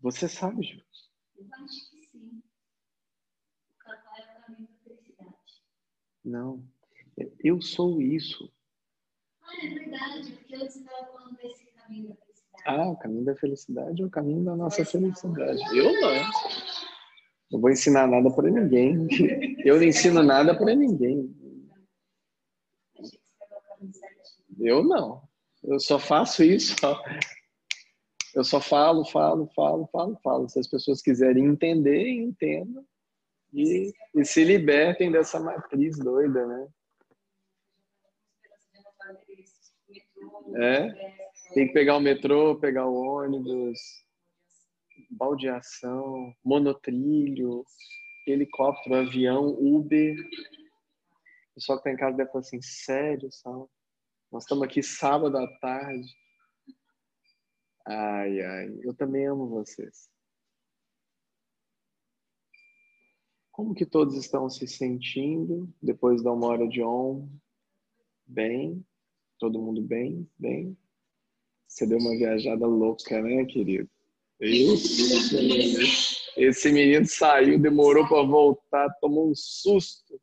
Você sabe, Ju? Eu acho que sim. O cantar é o caminho da felicidade. Não. Eu sou isso. Ah, é verdade, porque eu estava falando desse caminho da felicidade. Ah, o caminho da felicidade é o caminho da nossa felicidade. Eu não. Não vou ensinar nada para ninguém. Eu não ensino nada para ninguém. Eu não. Eu só faço isso. ó. Eu só falo, falo, falo, falo, falo. Se as pessoas quiserem entender, entendam. E, e se libertem dessa matriz doida, né? É? Tem que pegar o metrô, pegar o ônibus, baldeação, monotrilho, helicóptero, avião, Uber. O pessoal que tá em casa deve falar assim, sério, Sal? Nós estamos aqui sábado à tarde. Ai, ai, eu também amo vocês. Como que todos estão se sentindo depois da uma hora de on? Bem? Todo mundo bem? Bem? Você deu uma viajada louca, né, querido? Ixi, esse menino saiu, demorou para voltar, tomou um susto.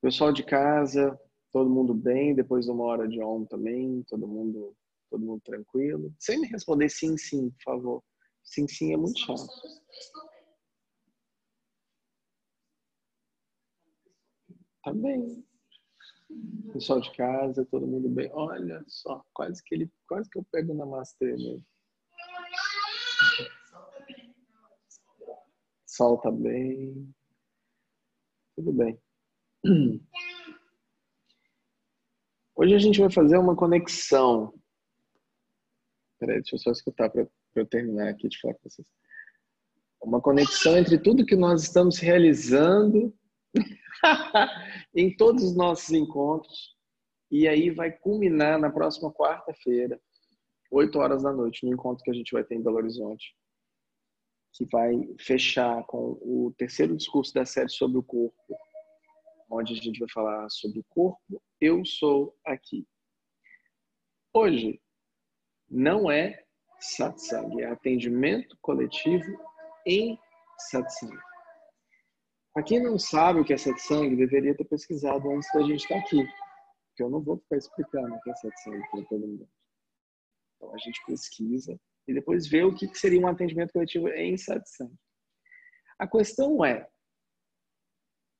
Pessoal de casa, todo mundo bem depois de uma hora de on também, todo mundo, todo mundo tranquilo. Sem me responder sim, sim, por favor. Sim, sim é muito chato. Tá bem. Pessoal de casa, todo mundo bem. Olha só, quase que ele, quase que eu pego na master mesmo. Solta bem. Tudo bem. Hoje a gente vai fazer uma conexão. Peraí, deixa eu só escutar para eu terminar aqui de falar com vocês. Uma conexão entre tudo que nós estamos realizando em todos os nossos encontros. E aí vai culminar na próxima quarta-feira, 8 horas da noite, no encontro que a gente vai ter em Belo Horizonte. Que vai fechar com o terceiro discurso da série sobre o corpo, onde a gente vai falar sobre o corpo. Eu sou aqui. Hoje não é satsang, é atendimento coletivo em satsang. Para quem não sabe o que é satsang, deveria ter pesquisado antes da gente estar aqui. Porque eu não vou ficar explicando o que é satsang para todo mundo. Então a gente pesquisa e depois vê o que seria um atendimento coletivo em satsang. A questão é,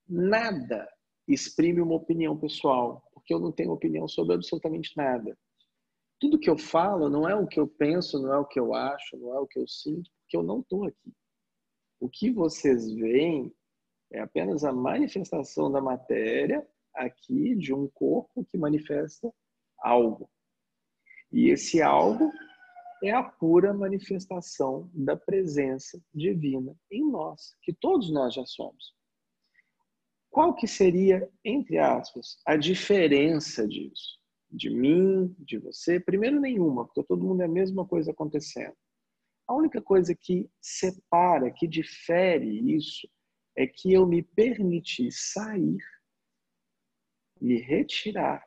nada exprime uma opinião pessoal, porque eu não tenho opinião sobre absolutamente nada. Tudo que eu falo não é o que eu penso, não é o que eu acho, não é o que eu sinto, porque eu não estou aqui. O que vocês veem é apenas a manifestação da matéria aqui de um corpo que manifesta algo. E esse algo é a pura manifestação da presença divina em nós, que todos nós já somos. Qual que seria, entre aspas, a diferença disso? De mim, de você? Primeiro, nenhuma, porque todo mundo é a mesma coisa acontecendo. A única coisa que separa, que difere isso, é que eu me permiti sair, me retirar,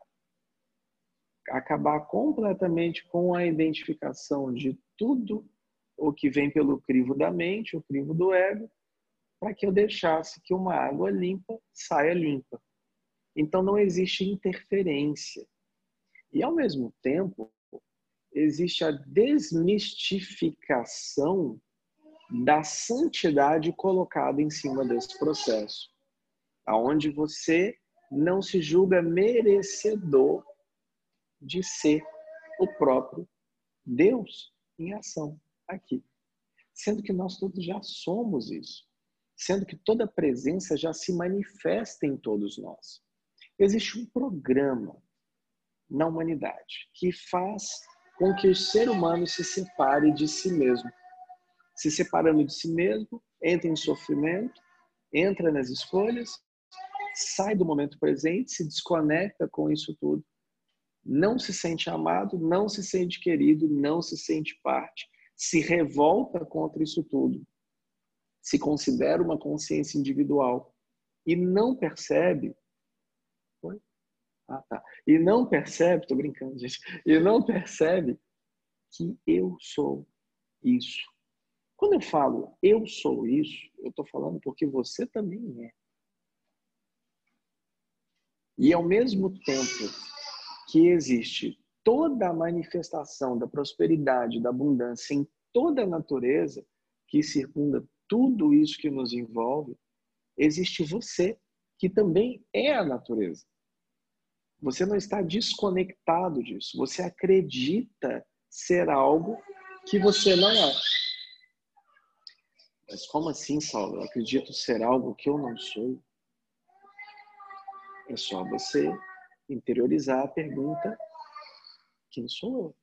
acabar completamente com a identificação de tudo o que vem pelo crivo da mente, o crivo do ego, para que eu deixasse que uma água limpa saia limpa. Então não existe interferência. E ao mesmo tempo, existe a desmistificação da santidade colocada em cima desse processo, aonde você não se julga merecedor de ser o próprio Deus em ação aqui, sendo que nós todos já somos isso sendo que toda presença já se manifesta em todos nós. Existe um programa na humanidade que faz com que o ser humano se separe de si mesmo. Se separando de si mesmo, entra em sofrimento, entra nas escolhas, sai do momento presente, se desconecta com isso tudo. Não se sente amado, não se sente querido, não se sente parte, se revolta contra isso tudo se considera uma consciência individual e não percebe. Ah, tá. E não percebe, tô brincando, gente, e não percebe que eu sou isso. Quando eu falo eu sou isso, eu estou falando porque você também é. E ao mesmo tempo que existe toda a manifestação da prosperidade, da abundância em toda a natureza que circunda tudo isso que nos envolve, existe você, que também é a natureza. Você não está desconectado disso. Você acredita ser algo que você não é. Mas como assim, Saulo? Eu acredito ser algo que eu não sou. É só você interiorizar a pergunta: quem sou eu?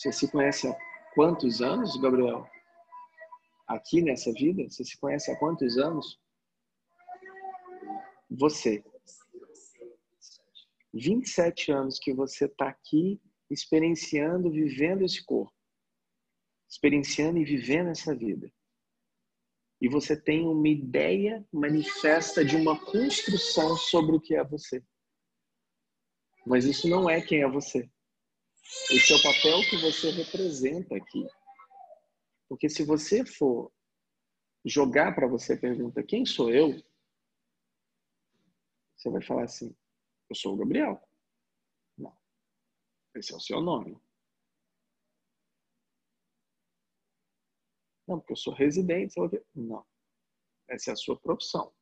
Você se conhece há quantos anos, Gabriel? Aqui nessa vida? Você se conhece há quantos anos? Você. 27 anos que você está aqui experienciando, vivendo esse corpo. Experienciando e vivendo essa vida. E você tem uma ideia manifesta de uma construção sobre o que é você. Mas isso não é quem é você. Esse é o papel que você representa aqui. Porque se você for jogar para você a pergunta: quem sou eu? Você vai falar assim: eu sou o Gabriel. Não. Esse é o seu nome. Não, porque eu sou residente. Não. Essa é a sua profissão.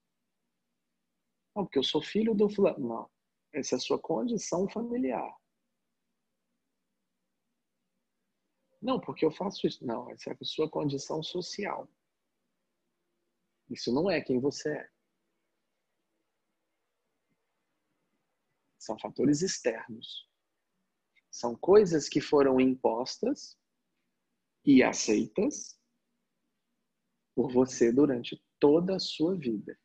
Não, porque eu sou filho do fulano. Não. Essa é a sua condição familiar. Não, porque eu faço isso. Não, essa é a sua condição social. Isso não é quem você é. São fatores externos. São coisas que foram impostas e aceitas por você durante toda a sua vida.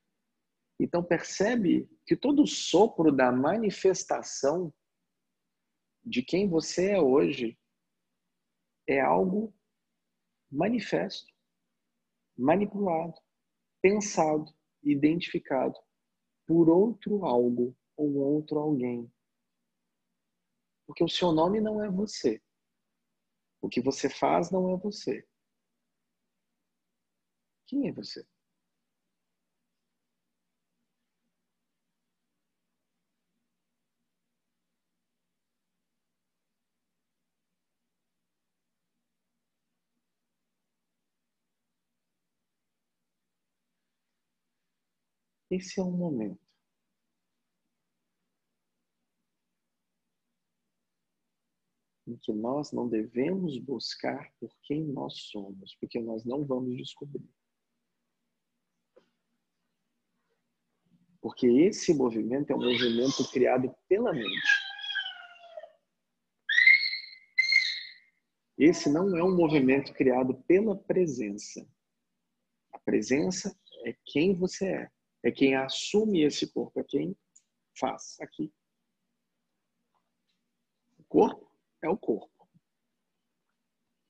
Então percebe que todo sopro da manifestação de quem você é hoje é algo manifesto, manipulado, pensado, identificado por outro algo ou outro alguém. Porque o seu nome não é você. O que você faz não é você. Quem é você? Esse é um momento. Em que nós não devemos buscar por quem nós somos, porque nós não vamos descobrir. Porque esse movimento é um movimento criado pela mente. Esse não é um movimento criado pela presença. A presença é quem você é. É quem assume esse corpo, é quem faz aqui. O corpo é o corpo.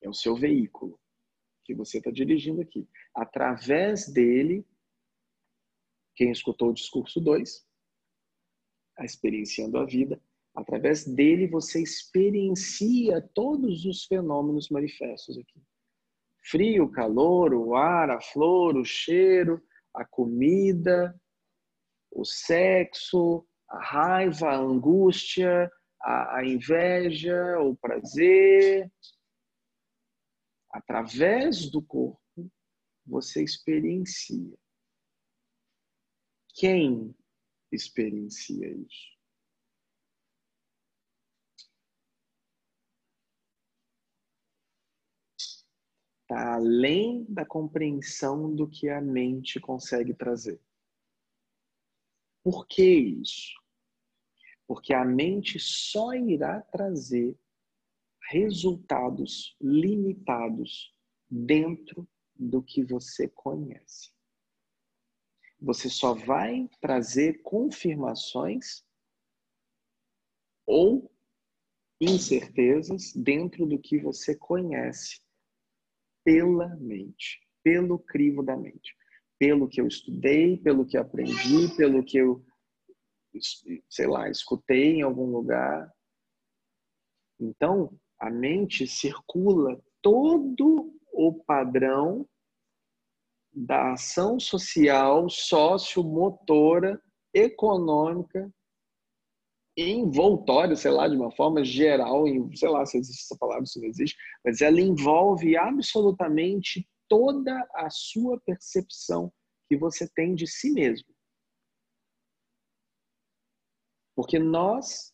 É o seu veículo que você está dirigindo aqui. Através dele, quem escutou o discurso 2, a experienciando a vida, através dele você experiencia todos os fenômenos manifestos aqui. Frio, calor, o ar, a flor, o cheiro, a comida, o sexo, a raiva, a angústia, a, a inveja, o prazer. Através do corpo, você experiencia. Quem experiencia isso? Está além da compreensão do que a mente consegue trazer. Por que isso? Porque a mente só irá trazer resultados limitados dentro do que você conhece você só vai trazer confirmações ou incertezas dentro do que você conhece pela mente, pelo crivo da mente. pelo que eu estudei, pelo que aprendi, pelo que eu, sei lá, escutei em algum lugar. Então, a mente circula todo o padrão da ação social, sociomotora, econômica, envoltória, sei lá, de uma forma geral, sei lá se existe essa palavra, se não existe, mas ela envolve absolutamente toda a sua percepção que você tem de si mesmo. Porque nós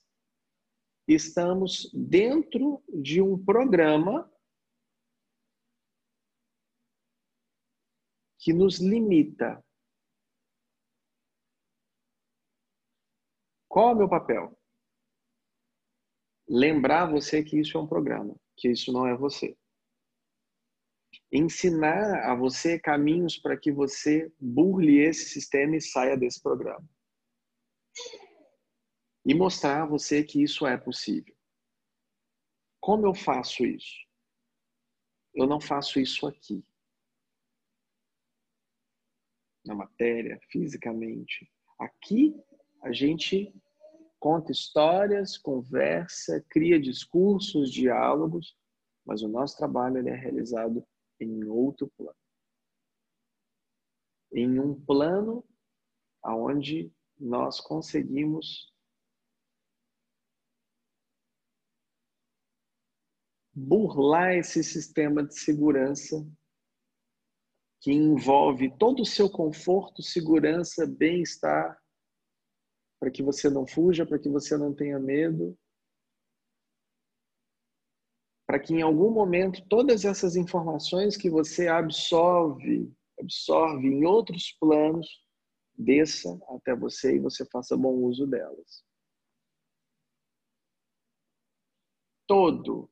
estamos dentro de um programa que nos limita. Qual é o meu papel? Lembrar você que isso é um programa, que isso não é você. Ensinar a você caminhos para que você burle esse sistema e saia desse programa. E mostrar a você que isso é possível. Como eu faço isso? Eu não faço isso aqui na matéria, fisicamente. Aqui a gente conta histórias, conversa, cria discursos, diálogos, mas o nosso trabalho ele é realizado em outro plano. Em um plano aonde nós conseguimos burlar esse sistema de segurança que envolve todo o seu conforto, segurança, bem-estar, para que você não fuja, para que você não tenha medo, para que em algum momento todas essas informações que você absorve, absorve em outros planos, desça até você e você faça bom uso delas. Todo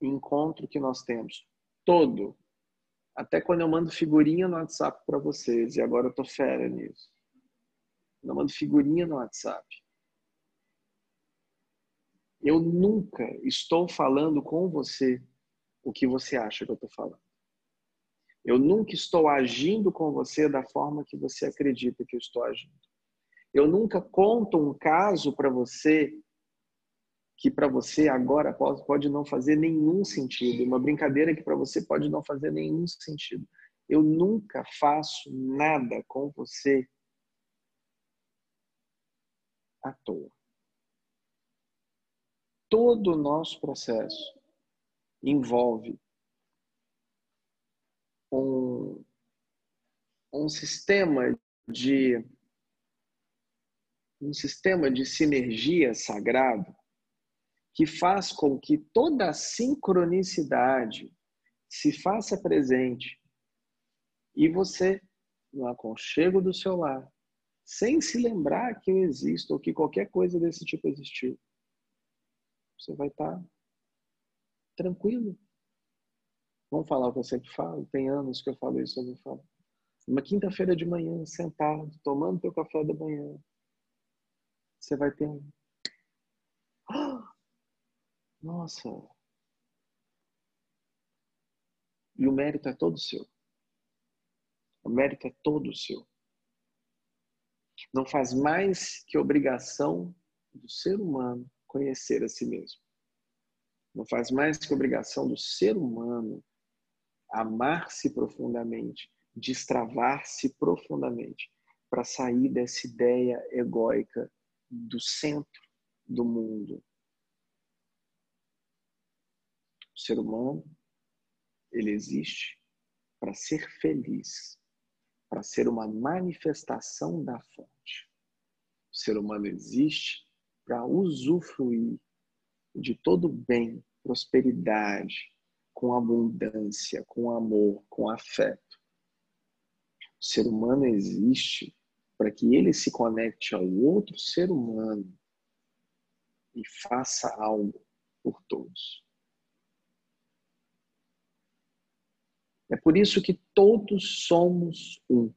encontro que nós temos, todo até quando eu mando figurinha no WhatsApp para vocês, e agora eu tô fera nisso. Eu mando figurinha no WhatsApp. Eu nunca estou falando com você o que você acha que eu estou falando. Eu nunca estou agindo com você da forma que você acredita que eu estou agindo. Eu nunca conto um caso para você que para você agora pode não fazer nenhum sentido, uma brincadeira que para você pode não fazer nenhum sentido. Eu nunca faço nada com você à toa. Todo o nosso processo envolve um, um sistema de um sistema de sinergia sagrado que faz com que toda a sincronicidade se faça presente e você, no aconchego do seu lar, sem se lembrar que eu existo ou que qualquer coisa desse tipo existiu, você vai estar tranquilo. Vamos falar o que eu sempre falo, tem anos que eu falo isso, eu não falo. Uma quinta-feira de manhã, sentado, tomando teu café da manhã, você vai ter um nossa. E o mérito é todo seu. O mérito é todo seu. Não faz mais que obrigação do ser humano conhecer a si mesmo. Não faz mais que obrigação do ser humano amar-se profundamente, destravar-se profundamente para sair dessa ideia egóica do centro do mundo, o ser humano, ele existe para ser feliz, para ser uma manifestação da fonte. O ser humano existe para usufruir de todo bem, prosperidade, com abundância, com amor, com afeto. O ser humano existe para que ele se conecte ao outro ser humano e faça algo por todos. É por isso que todos somos um.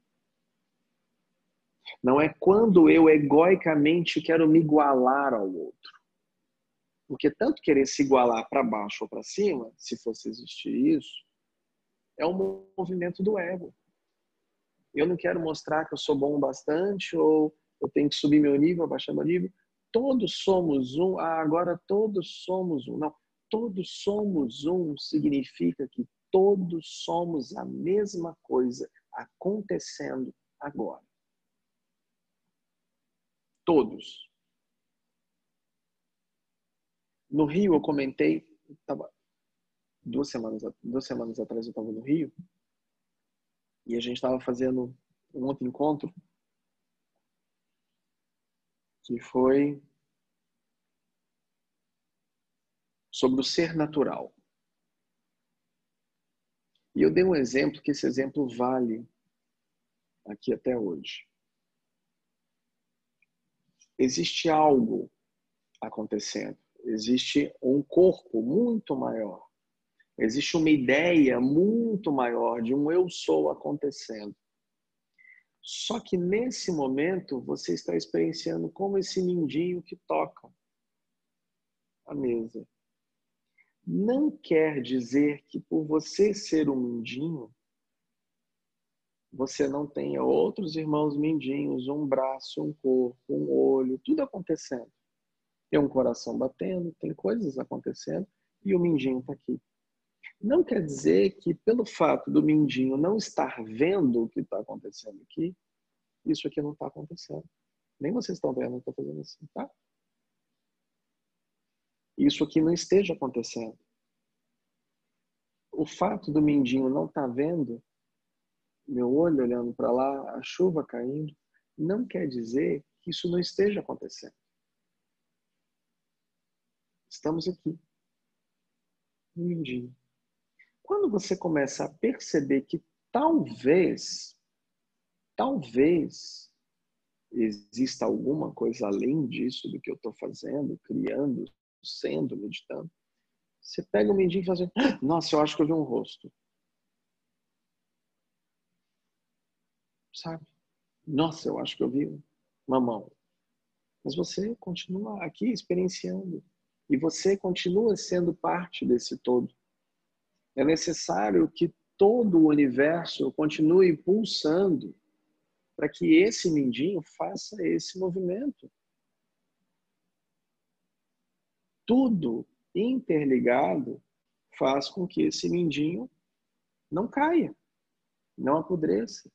Não é quando eu egoicamente quero me igualar ao outro. Porque tanto querer se igualar para baixo ou para cima, se fosse existir isso, é um movimento do ego. Eu não quero mostrar que eu sou bom bastante ou eu tenho que subir meu nível, abaixar meu nível. Todos somos um. Ah, agora todos somos um. Não, todos somos um significa que todos somos a mesma coisa acontecendo agora. Todos. No Rio, eu comentei, tava, duas, semanas, duas semanas atrás eu estava no Rio, e a gente estava fazendo um outro encontro, que foi sobre o ser natural. E eu dei um exemplo que esse exemplo vale aqui até hoje. Existe algo acontecendo, existe um corpo muito maior, existe uma ideia muito maior de um eu sou acontecendo. Só que nesse momento você está experienciando como esse mindinho que toca a mesa não quer dizer que por você ser um mindinho, você não tenha outros irmãos mindinhos, um braço, um corpo, um olho, tudo acontecendo. Tem um coração batendo, tem coisas acontecendo e o mindinho está aqui. Não quer dizer que pelo fato do mindinho não estar vendo o que está acontecendo aqui, isso aqui não está acontecendo. Nem vocês estão vendo, eu estou fazendo assim, tá? Isso aqui não esteja acontecendo. O fato do mindinho não estar tá vendo, meu olho olhando para lá, a chuva caindo, não quer dizer que isso não esteja acontecendo. Estamos aqui. No mindinho. Quando você começa a perceber que talvez, talvez exista alguma coisa além disso do que eu estou fazendo, criando, sendo, meditando. Você pega o mindinho e faz assim, nossa, eu acho que eu vi um rosto. Sabe? Nossa, eu acho que eu vi uma mão. Mas você continua aqui experienciando. E você continua sendo parte desse todo. É necessário que todo o universo continue pulsando para que esse mindinho faça esse movimento. Tudo interligado faz com que esse mindinho não caia, não apodreça.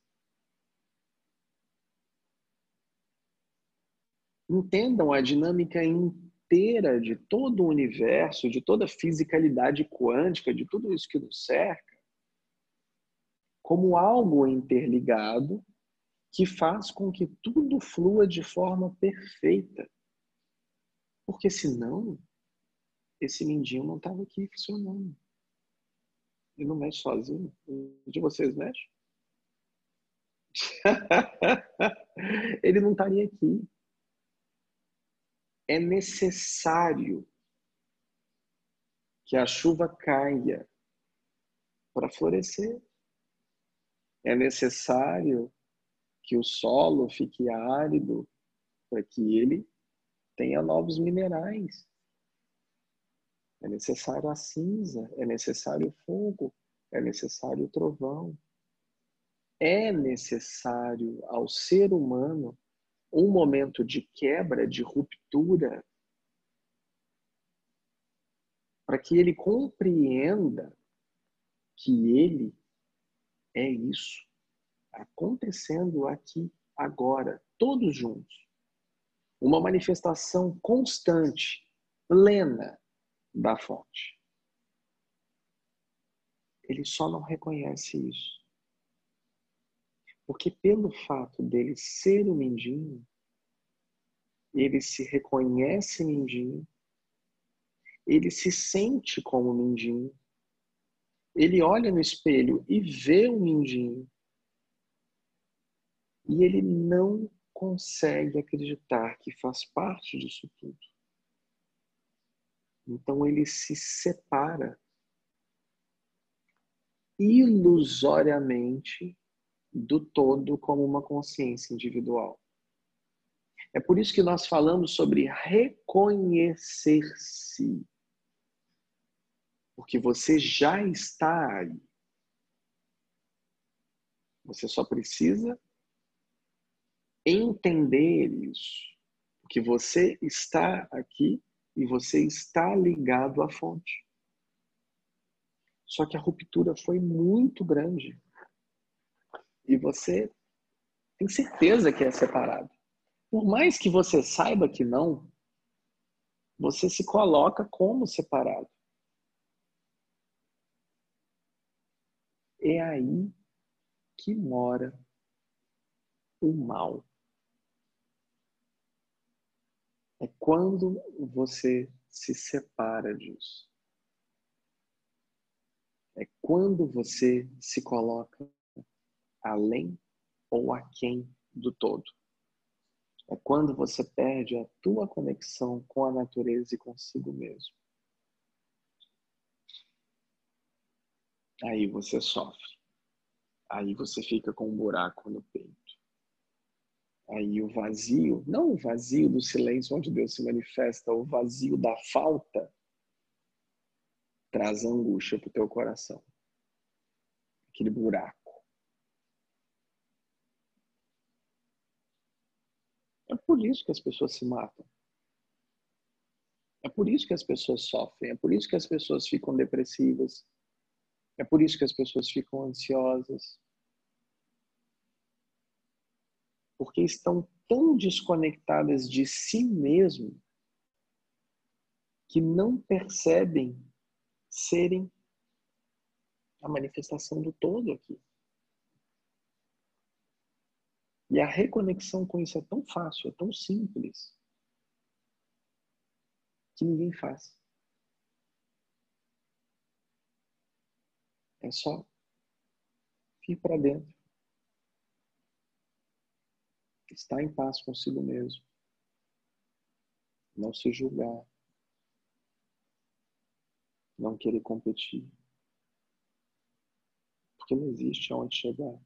Entendam a dinâmica inteira de todo o universo, de toda a fisicalidade quântica, de tudo isso que nos cerca, como algo interligado que faz com que tudo flua de forma perfeita. Porque senão esse mindinho não estava aqui funcionando. Ele não mexe sozinho. De vocês mexe? Ele não estaria aqui. É necessário que a chuva caia para florescer. É necessário que o solo fique árido para que ele tenha novos minerais. É necessário a cinza, é necessário o fogo, é necessário o trovão. É necessário ao ser humano um momento de quebra, de ruptura, para que ele compreenda que ele é isso, acontecendo aqui, agora, todos juntos. Uma manifestação constante, plena, da fonte. Ele só não reconhece isso. Porque pelo fato dele ser o mindinho, ele se reconhece mindinho, ele se sente como mindinho, ele olha no espelho e vê o mindinho, e ele não consegue acreditar que faz parte disso tudo. Então ele se separa ilusoriamente do todo como uma consciência individual. É por isso que nós falamos sobre reconhecer-se. Porque você já está aí. Você só precisa entender isso. Que você está aqui e você está ligado à fonte. Só que a ruptura foi muito grande. E você tem certeza que é separado. Por mais que você saiba que não, você se coloca como separado. É aí que mora o mal. É quando você se separa disso. É quando você se coloca além ou aquém do todo. É quando você perde a tua conexão com a natureza e consigo mesmo. Aí você sofre. Aí você fica com um buraco no peito. Aí o vazio, não o vazio do silêncio onde Deus se manifesta, o vazio da falta traz angústia para o teu coração. Aquele buraco. É por isso que as pessoas se matam. É por isso que as pessoas sofrem. É por isso que as pessoas ficam depressivas. É por isso que as pessoas ficam ansiosas. Porque estão tão desconectadas de si mesmo que não percebem serem a manifestação do todo aqui. E a reconexão com isso é tão fácil, é tão simples, que ninguém faz. É só ir para dentro. Estar em paz consigo mesmo. Não se julgar. Não querer competir. Porque não existe aonde chegar.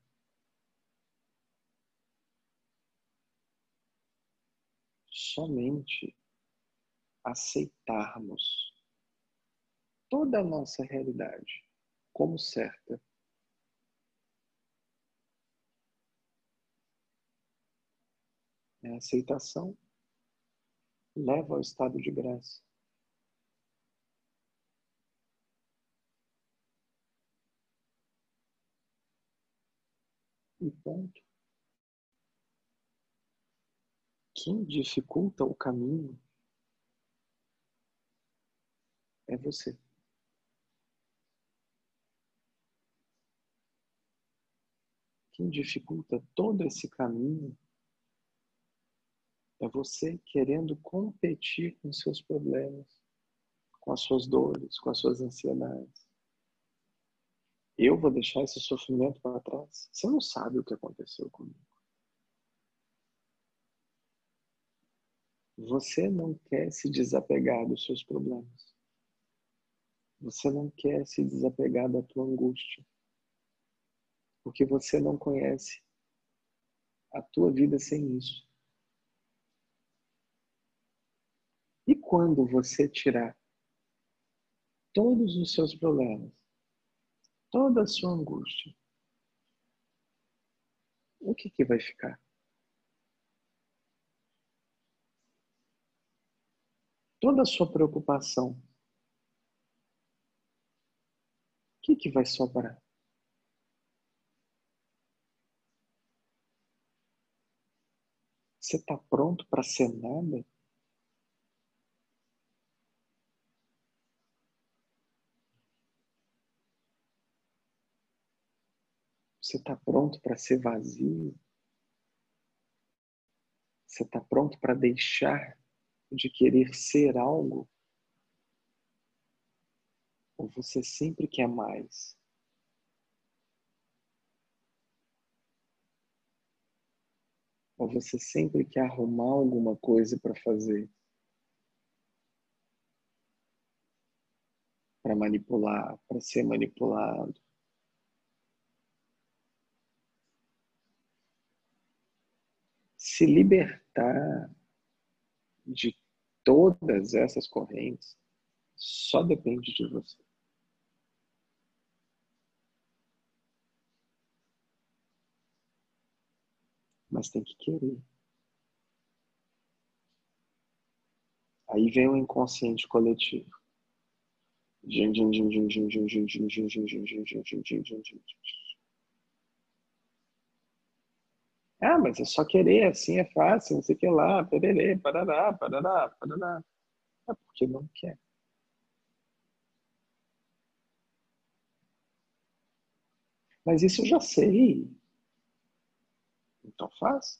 somente aceitarmos toda a nossa realidade como certa. A aceitação leva ao estado de graça. E ponto. Quem dificulta o caminho é você. Quem dificulta todo esse caminho é você querendo competir com seus problemas, com as suas dores, com as suas ansiedades. Eu vou deixar esse sofrimento para trás? Você não sabe o que aconteceu comigo. Você não quer se desapegar dos seus problemas. Você não quer se desapegar da tua angústia. Porque você não conhece a tua vida sem isso. E quando você tirar todos os seus problemas, toda a sua angústia, o que, que vai ficar? toda a sua preocupação, o que, que vai sobrar? Você está pronto para ser nada? Você está pronto para ser vazio? Você está pronto para deixar de querer ser algo? Ou você sempre quer mais? Ou você sempre quer arrumar alguma coisa para fazer? Para manipular, para ser manipulado? Se libertar de todas essas correntes só depende de você. Mas tem que querer. Aí vem o inconsciente coletivo. Ah, mas é só querer, assim é fácil, não sei o que lá, pererê, parará, parará, parará. É porque não quer. Mas isso eu já sei. Então faz.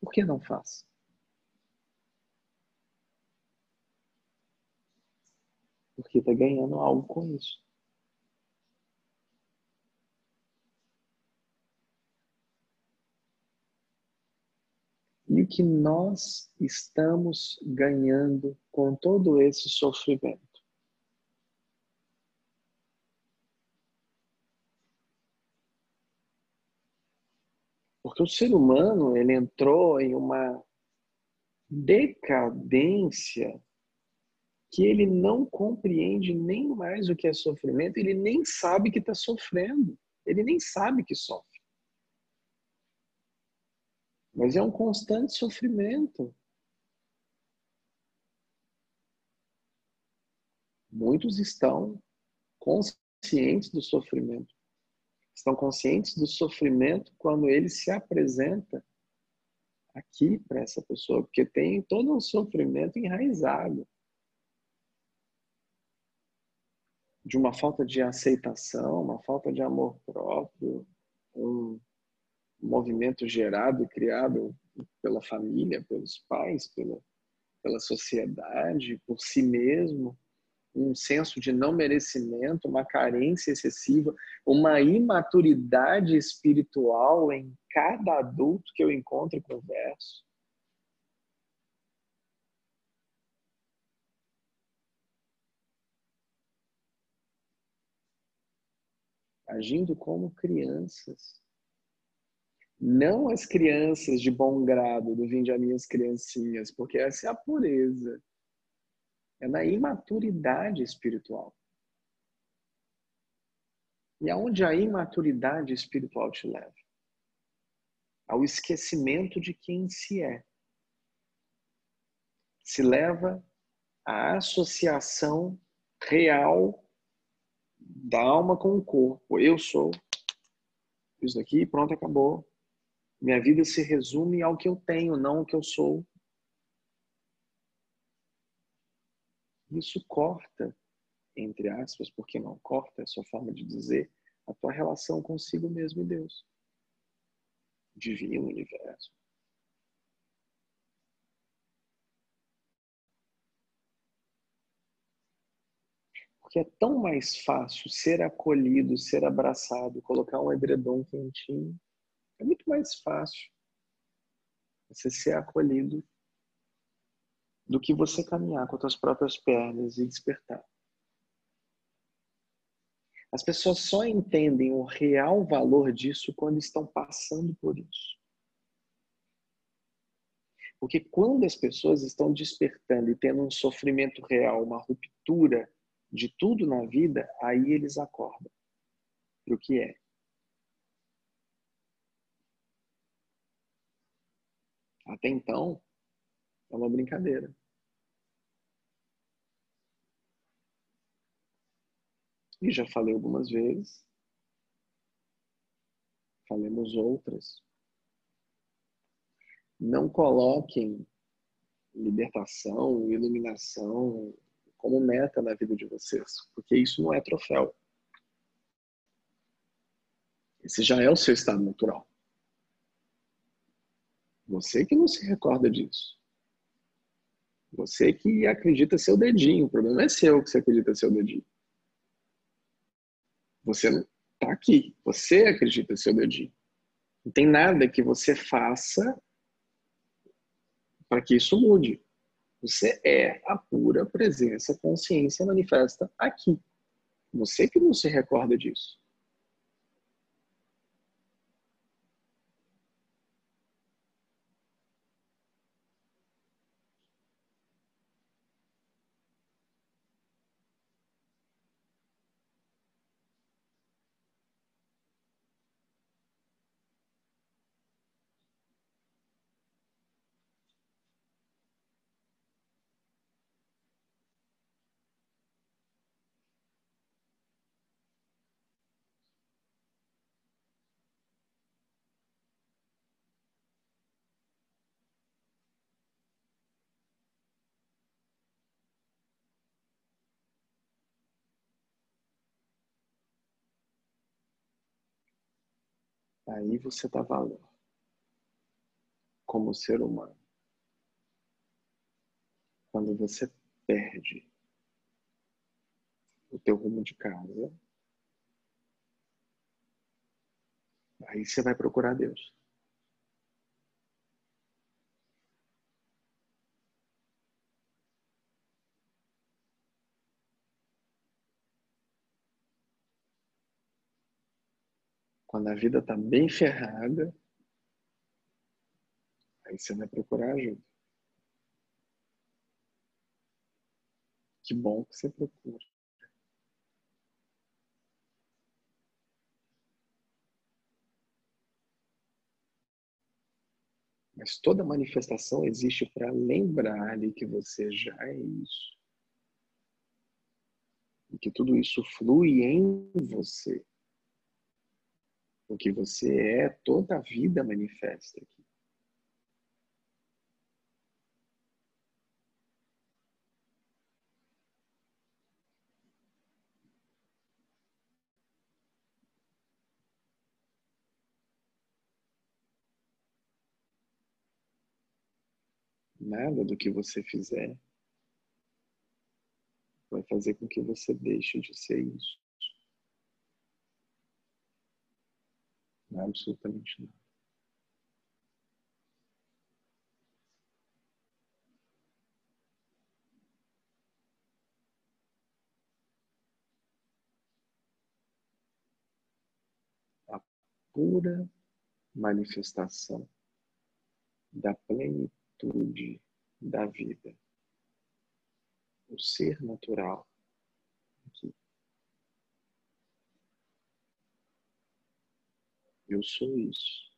Por que não faz? Porque está ganhando algo com isso. E o que nós estamos ganhando com todo esse sofrimento? Porque o ser humano ele entrou em uma decadência que ele não compreende nem mais o que é sofrimento, ele nem sabe que está sofrendo, ele nem sabe que sofre. Mas é um constante sofrimento. Muitos estão conscientes do sofrimento. Estão conscientes do sofrimento quando ele se apresenta aqui para essa pessoa, porque tem todo um sofrimento enraizado. De uma falta de aceitação, uma falta de amor próprio, um movimento gerado e criado pela família, pelos pais, pela, pela sociedade, por si mesmo, um senso de não merecimento, uma carência excessiva, uma imaturidade espiritual em cada adulto que eu encontro e converso. Agindo como crianças não as crianças de bom grado do Vinde a Minhas Criancinhas, porque essa é a pureza. É na imaturidade espiritual. E aonde a imaturidade espiritual te leva? Ao esquecimento de quem se é. Se leva à associação real da alma com o corpo. Eu sou isso daqui, pronto, acabou. Minha vida se resume ao que eu tenho, não ao que eu sou. Isso corta, entre aspas, porque não corta, é sua forma de dizer, a tua relação consigo mesmo e Deus. Divino universo. Porque é tão mais fácil ser acolhido, ser abraçado, colocar um edredom quentinho é muito mais fácil você ser acolhido do que você caminhar com as suas próprias pernas e despertar. As pessoas só entendem o real valor disso quando estão passando por isso. Porque quando as pessoas estão despertando e tendo um sofrimento real, uma ruptura de tudo na vida, aí eles acordam para o que é. Até então, é uma brincadeira. E já falei algumas vezes, falemos outras. Não coloquem libertação, iluminação como meta na vida de vocês, porque isso não é troféu. Esse já é o seu estado natural. Você que não se recorda disso. Você que acredita ser o dedinho. O problema é seu que você acredita ser o dedinho. Você está aqui. Você acredita ser o dedinho. Não tem nada que você faça para que isso mude. Você é a pura presença, consciência manifesta aqui. Você que não se recorda disso. Aí você dá valor como ser humano. Quando você perde o teu rumo de casa, aí você vai procurar Deus. Quando a vida está bem ferrada, aí você vai procurar ajuda. Que bom que você procura. Mas toda manifestação existe para lembrar-lhe que você já é isso. E que tudo isso flui em você. O que você é, toda a vida manifesta aqui. Nada do que você fizer vai fazer com que você deixe de ser isso. Absolutamente nada. A pura manifestação da plenitude da vida. O ser natural aqui. Eu sou isso.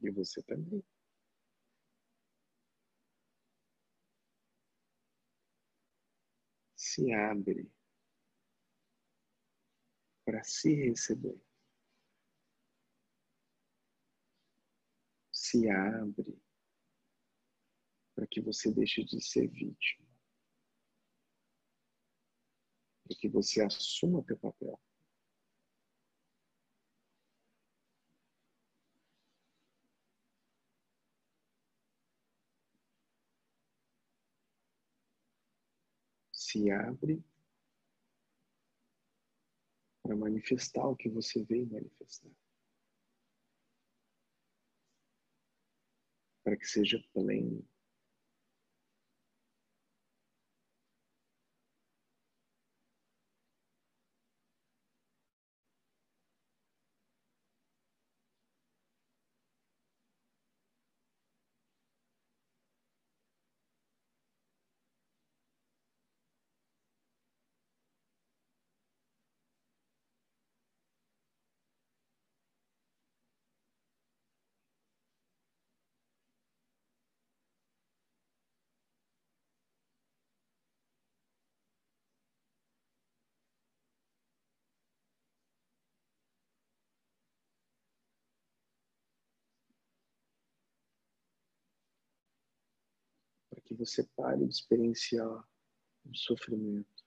E você também. Se abre para se receber. Se abre para que você deixe de ser vítima. Para que você assuma teu papel. Se abre para manifestar o que você veio manifestar. Para que seja pleno. Que você pare de experienciar o sofrimento.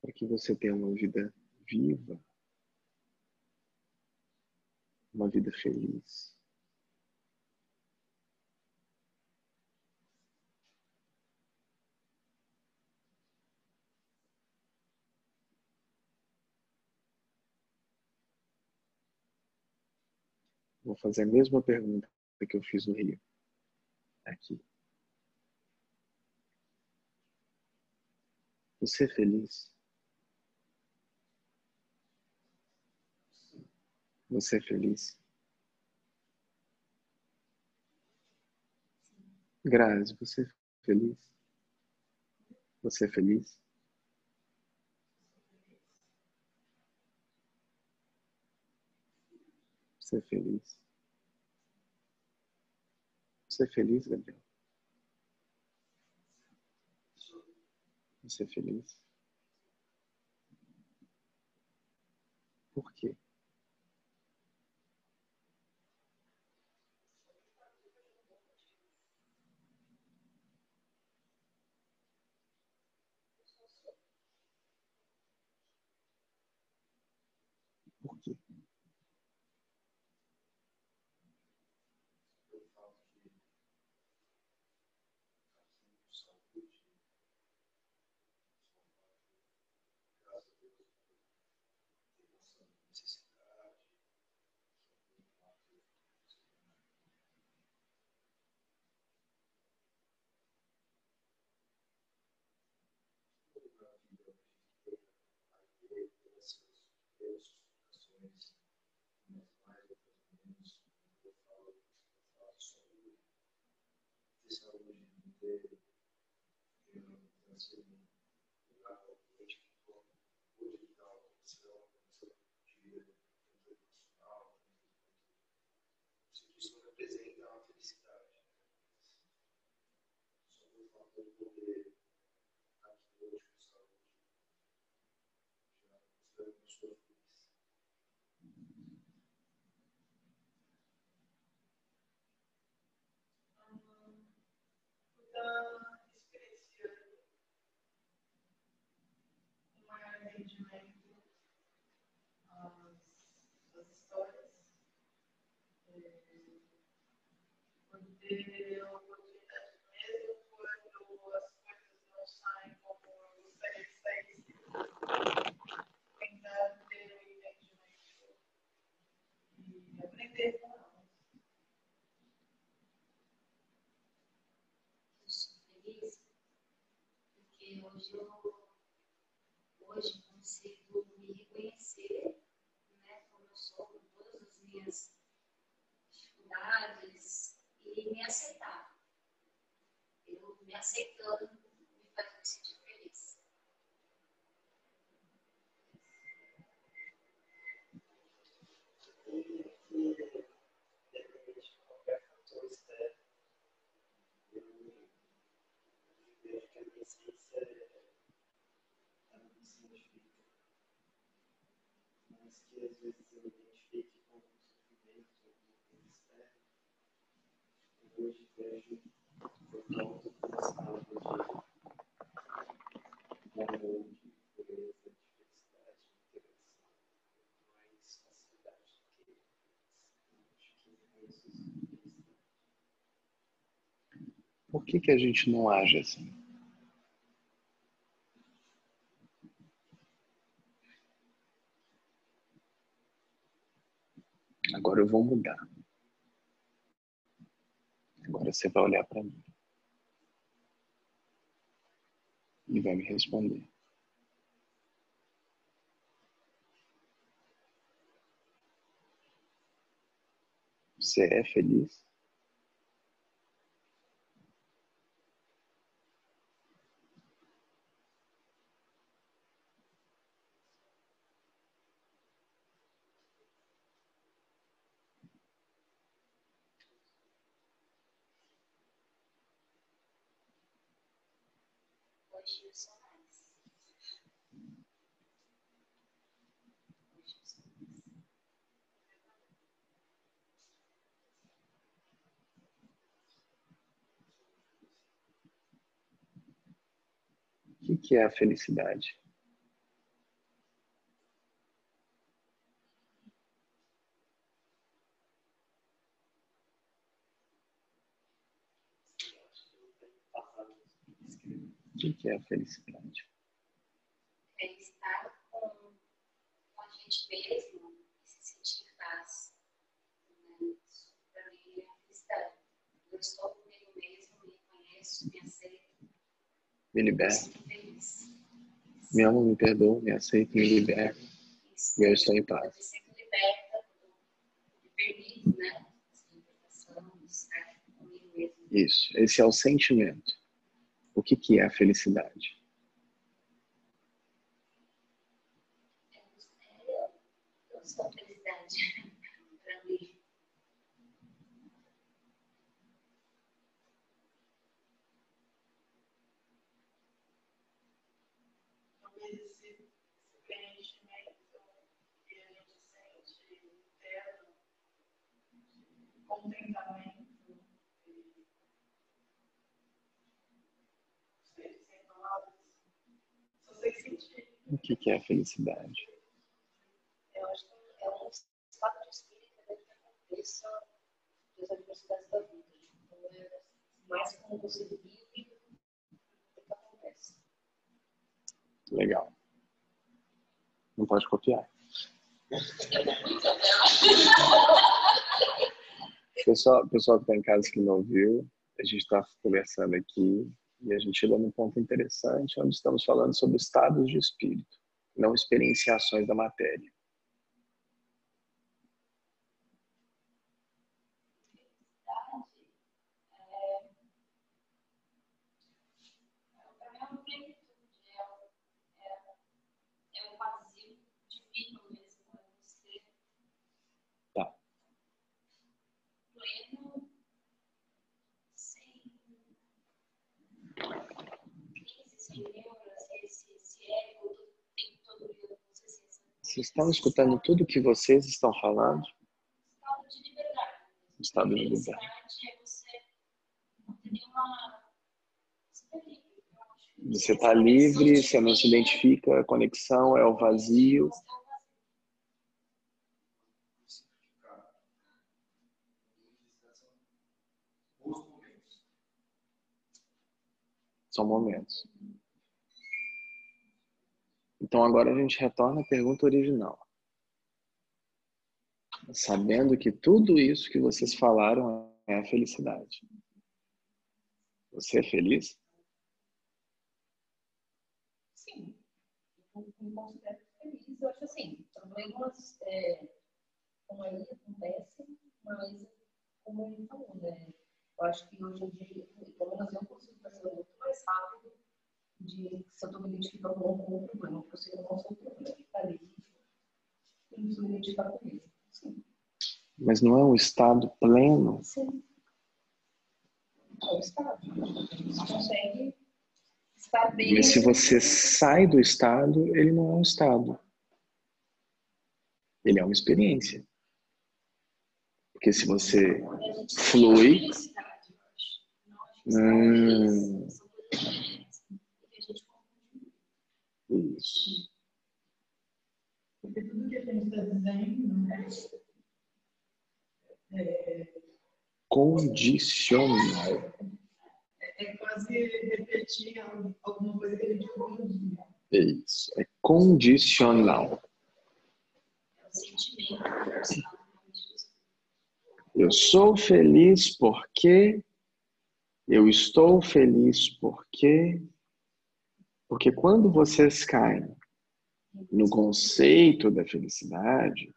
Para que você tenha uma vida viva, uma vida feliz. Vou fazer a mesma pergunta que eu fiz no Rio. Aqui. Você é feliz? Você é feliz? Grazi, você é feliz? Você é feliz? Ser feliz. Ser feliz, Gabriel. Ser feliz. Por quê? especialmente Está experienciando um maior entendimento às, às histórias, é, quando ter a oportunidade mesmo, quando as coisas não saem como eu gostaria que saísse, tentar ter o entendimento e aprender com elas. Eu sou feliz porque hoje eu hoje consigo me reconhecer, né, como eu sou, com todas as minhas dificuldades e me aceitar. Eu me aceitando me faz me sentir feliz. Independente de qualquer fator externo, eu vejo que a minha essência é, ela não se identifica. Mas que às vezes eu me identifique com o sofrimento, alguma coisa externa, eu hoje vejo eu volto para um estado de amor, de pureza, de felicidade, de integração, com mais facilidade do que acho que é isso felicidade. Por que, que a gente não age assim? Agora eu vou mudar. Agora você vai olhar para mim. E vai me responder. Você é feliz? Hoje eu sou mais. Hoje eu sou mais. O que, é a felicidade? O que, que é a felicidade? É estar com, com a gente mesmo e se sentir em paz. Né? Isso para mim é felicidade. Eu estou comigo mesmo, me conheço, me aceito, Me feliz. Me amo, me perdoa, me aceita, me liberta. Isso. E eu estou em paz. Eu me liberta, me permito, né? Essa libertação, estar comigo mesmo. Isso. Esse é o sentimento. O que, que é a felicidade? É, eu sou a felicidade para mim. contentamento. Sem sem palavras. Só sei sentir. O que que é felicidade? Eu acho que é um estado de espírito que aconteça das adversidades da vida. Então, é mais como você vive do que acontece. Legal. Não pode copiar. Pessoal, pessoal que está em casa que não ouviu, a gente está conversando aqui e a gente chegou num ponto interessante onde estamos falando sobre estados de espírito, não experienciações da matéria. Para mim é uma plenitude, é um, é, é um vazio divino mesmo, é você Tá. pleno, sem crise, sem neuras, esse, esse ego do tempo todo olhando você, assim, essa Vocês estão escutando tudo que vocês estão falando? estado de liberdade. você tá está livre, você não se identifica, a conexão é o vazio. O. São momentos. Então agora a gente retorna à pergunta original. Sabendo que tudo isso que vocês falaram é a felicidade. Você é feliz? Sim, eu me considero feliz. Eu acho assim, problemas é, como aí acontecem, mas como ele falou, né? Eu acho que hoje em dia, pelo menos eu consigo fazer muito mais rápido de se eu estou me identificando com algum problema, porque eu sei que eu não sou o problema está ali. Eu preciso me identificar com ele. Sim, Mas não é um estado pleno? sim. É o estado. Você consegue estar bem. Mas se você sai do estado, ele não é um estado. Ele é uma experiência. Porque se você A gente Flui. tem felicidade, eu acho. Não, acho que são Hum. são coisas diferentes. E que a gente confunde. Isso. Porque tudo que a gente está dizendo né, é, Condicional. é quase repetir alguma coisa que a gente ouviu um dia. Isso. É condicional. É o sentimento espírito. Eu sou feliz porque eu estou feliz porque porque quando vocês caem no conceito da felicidade,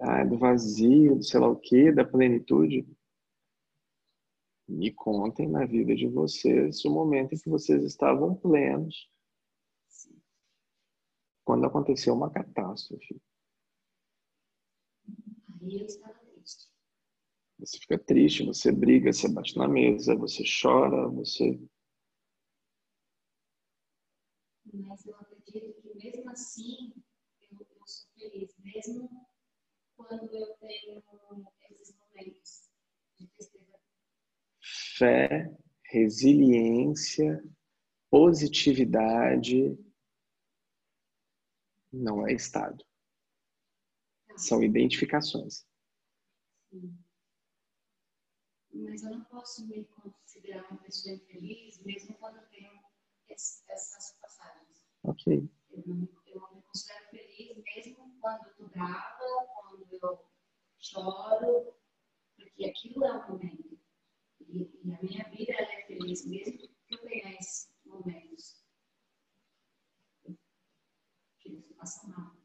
ah, do vazio, do sei lá o que, da plenitude, me contem na vida de vocês o momento em que vocês estavam plenos quando aconteceu uma catástrofe. Aí eu estava triste. Você fica triste, você briga, você bate na mesa, você chora, você. Mas eu acredito que mesmo assim eu, eu sou feliz, mesmo quando eu tenho esses momentos de tristeza. Fé, resiliência, positividade. Não é estado. São identificações. Sim. Mas eu não posso me considerar uma pessoa infeliz mesmo quando eu tenho es- essas. Ok. Eu não, não me considero feliz mesmo quando eu tô brava, quando eu choro, porque aquilo é um momento. E, a minha vida é feliz mesmo que eu tenha esses momentos. Que isso passa mal.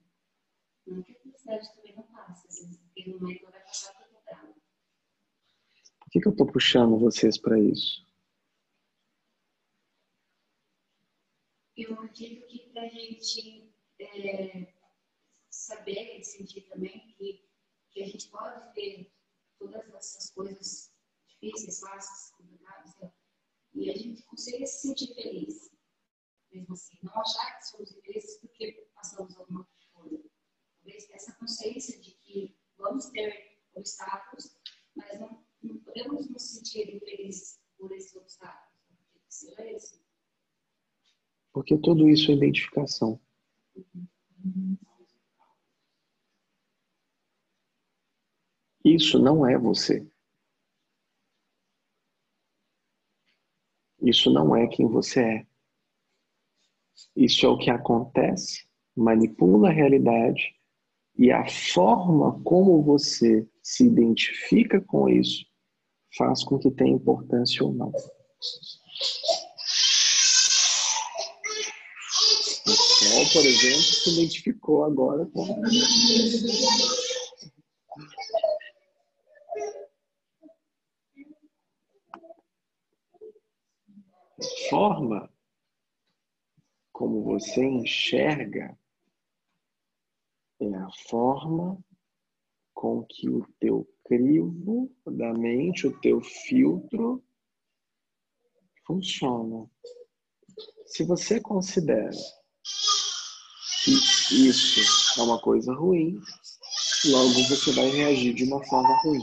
Não que a felicidade também não passa, às vezes, no momento vai passar tô brava. Por que eu estou puxando vocês para isso? Eu acredito que para a gente é, saber e sentir também que, que a gente pode ter todas essas coisas difíceis, fáceis, complicadas, né? e a gente consegue se sentir feliz, mesmo assim. Não achar que somos infelizes porque passamos alguma coisa. Talvez essa consciência de que vamos ter obstáculos, podemos nos sentir infelizes por esses obstáculos. Se é esse. Porque tudo isso é identificação. Isso não é você. Isso não é quem você é. Isso é o que acontece, manipula a realidade e a forma como você se identifica com isso faz com que tenha importância ou não. Por exemplo, se identificou agora com. Forma como você enxerga é a forma com que o teu crivo da mente, o teu filtro funciona. Se você considera que isso é uma coisa ruim, logo você vai reagir de uma forma ruim.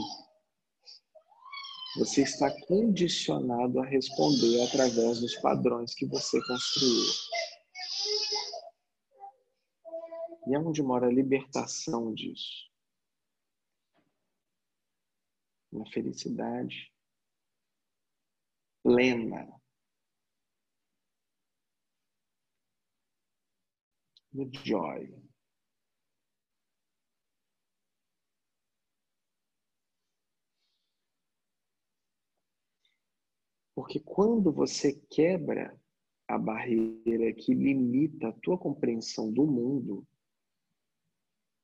Você está condicionado a responder através dos padrões que você construiu. E é onde mora a libertação disso. Na felicidade plena. No joy. Porque quando você quebra a barreira que limita a tua compreensão do mundo,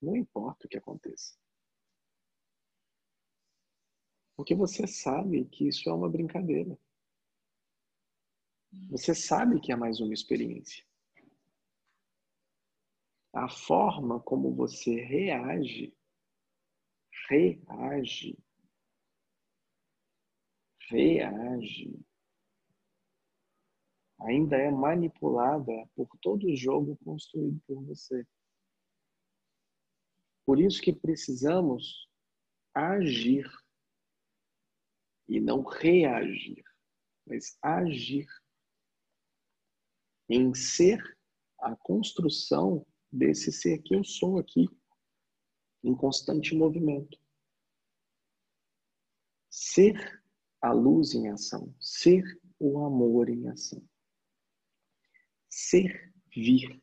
não importa o que aconteça. Porque você sabe que isso é uma brincadeira. Você sabe que é mais uma experiência. A forma como você reage, reage, reage, ainda é manipulada por todo o jogo construído por você. Por isso que precisamos agir e não reagir, mas agir em ser a construção desse ser que eu sou aqui, em constante movimento. Ser a luz em ação, ser o amor em ação. Servir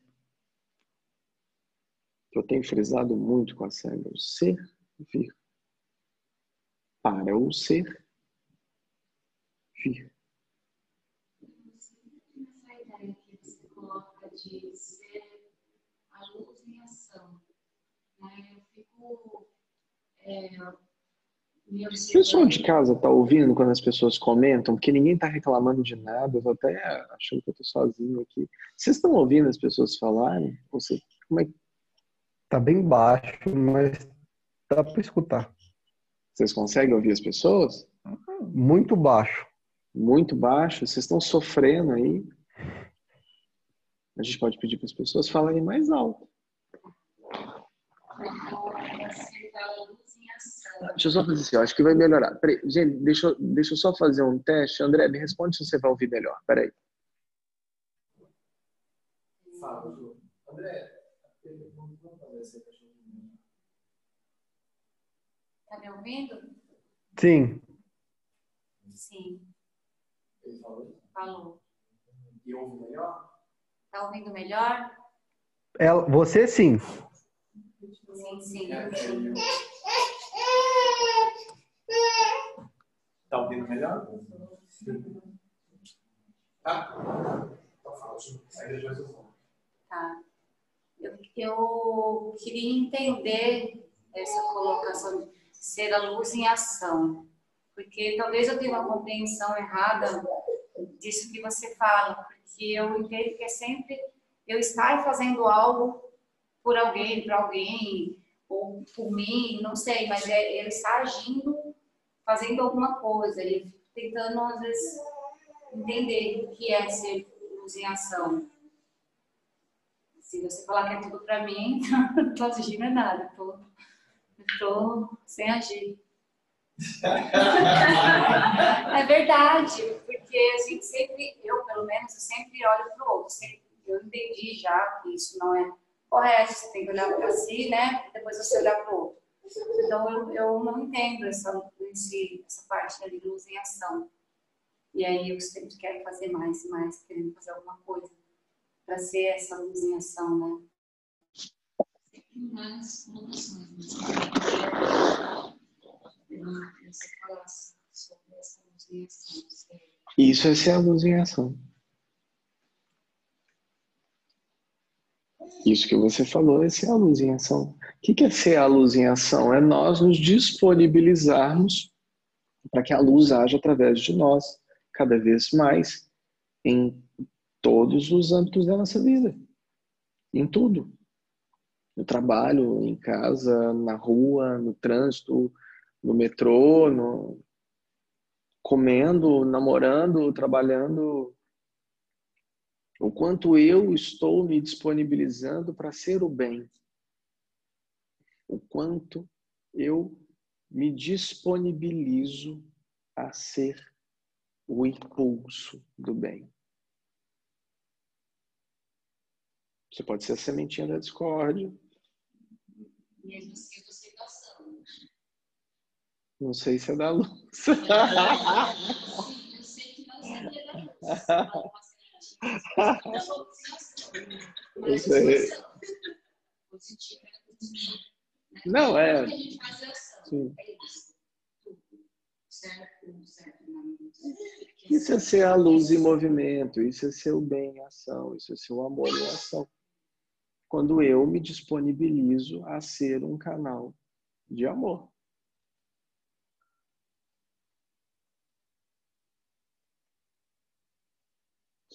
eu tenho frisado muito com a Sandra, o ser vir. Para o ser vir. Essa ideia que você coloca de a luz em ação, né? É, o pessoal de casa está ouvindo quando as pessoas comentam, porque ninguém está reclamando de nada, eu tô até achando que eu estou sozinho aqui. Vocês estão ouvindo as pessoas falarem? Você, como é, Tá bem baixo, mas dá para escutar. Vocês conseguem ouvir as pessoas? Muito baixo. Muito baixo? Vocês estão sofrendo aí? A gente pode pedir para as pessoas falarem mais alto. Deixa eu só fazer assim, eu acho que vai melhorar. Peraí, gente, deixa, eu, deixa eu só fazer um teste. André, me responde se você vai ouvir melhor. Peraí. Fala, André, Tá me ouvindo? Sim. Sim. Ele falou? Falou. E ouve melhor? Tá ouvindo melhor? Ela, você sim. Sim, sim. É, Tá ouvindo melhor? Tá? Então fala, aí depois eu falo. Tá. Eu, eu queria entender essa colocação de ser a luz em ação, porque talvez eu tenha uma compreensão errada disso que você fala, porque eu entendo que é sempre eu estar fazendo algo por alguém, para alguém, ou por mim, não sei, mas é eu estar agindo, fazendo alguma coisa, e tentando, às vezes, entender o que é ser luz em ação. Se você falar que é tudo para mim, não tô agindo nada, tô sem agir. É verdade, porque a gente sempre, eu pelo menos, eu sempre olho para o outro. Sempre, eu entendi já que isso não é correto, você tem que olhar para si, né? Depois você olhar para o outro. Então eu, eu não entendo essa, esse, essa parte da luz em ação. E aí eu sempre quero fazer mais e mais, querendo fazer alguma coisa para ser essa luz em ação, né? Isso é ser a luz em ação. Isso que você falou é ser a luz em ação. O que é ser a luz em ação? É nós nos disponibilizarmos para que a luz haja através de nós, cada vez mais, em todos os âmbitos da nossa vida. Em tudo. No trabalho, em casa, na rua, no trânsito, no metrô, no... comendo, namorando, trabalhando, o quanto eu estou me disponibilizando para ser o bem. O quanto eu me disponibilizo a ser o impulso do bem. Você pode ser a sementinha da discórdia. Mesmo assim, você passando. Não sei se é da luz. Eu sei que não seria da luz. Isso aí. Não, é. Sim. Isso é ser a luz em movimento, isso é ser o bem em ação, isso é ser o amor em ação. Quando eu me disponibilizo a ser um canal de amor.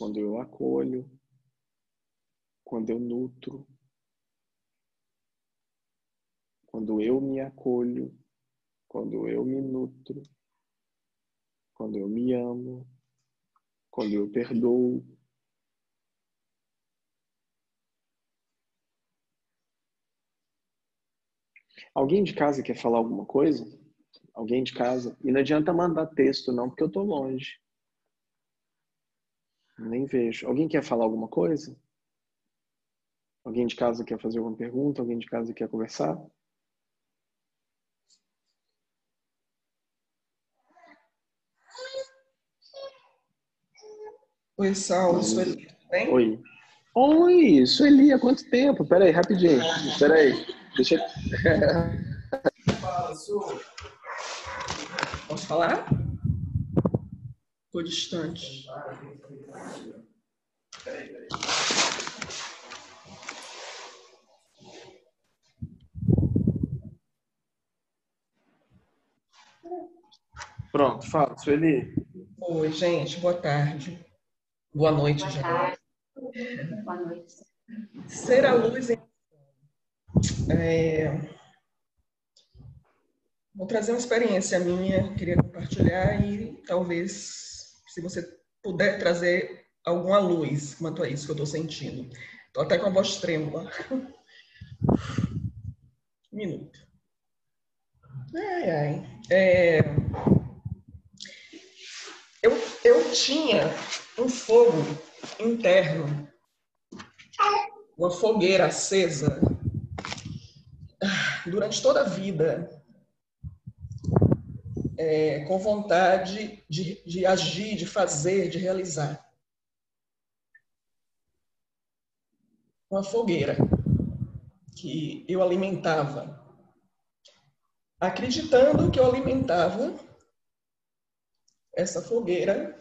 Quando eu acolho, quando eu nutro, quando eu me acolho, quando eu me nutro, quando eu me amo, quando eu perdoo. Alguém de casa quer falar alguma coisa? Alguém de casa? E não adianta mandar texto, não, porque eu estou longe. Nem vejo. Alguém quer falar alguma coisa? Alguém de casa quer fazer alguma pergunta? Alguém de casa quer conversar? Oi, Saulo, Sueli, tudo bem? Oi. Oi, Sueli, há quanto tempo? Peraí, rapidinho. Peraí. Deixa eu... Posso falar? Estou distante. Pronto, fala, Sueli. Oi, gente, boa tarde. Boa noite, Boa já. tarde. Boa noite. Ser a luz em é... Vou trazer uma experiência minha, queria compartilhar e talvez, se você puder trazer alguma luz quanto a isso que eu estou sentindo. Estou até com a voz trêmula. Um minuto. Ai, ai. É... Eu, eu tinha um fogo interno, uma fogueira acesa durante toda a vida, é, com vontade de, de agir, de fazer, de realizar. Uma fogueira que eu alimentava, acreditando que eu alimentava essa fogueira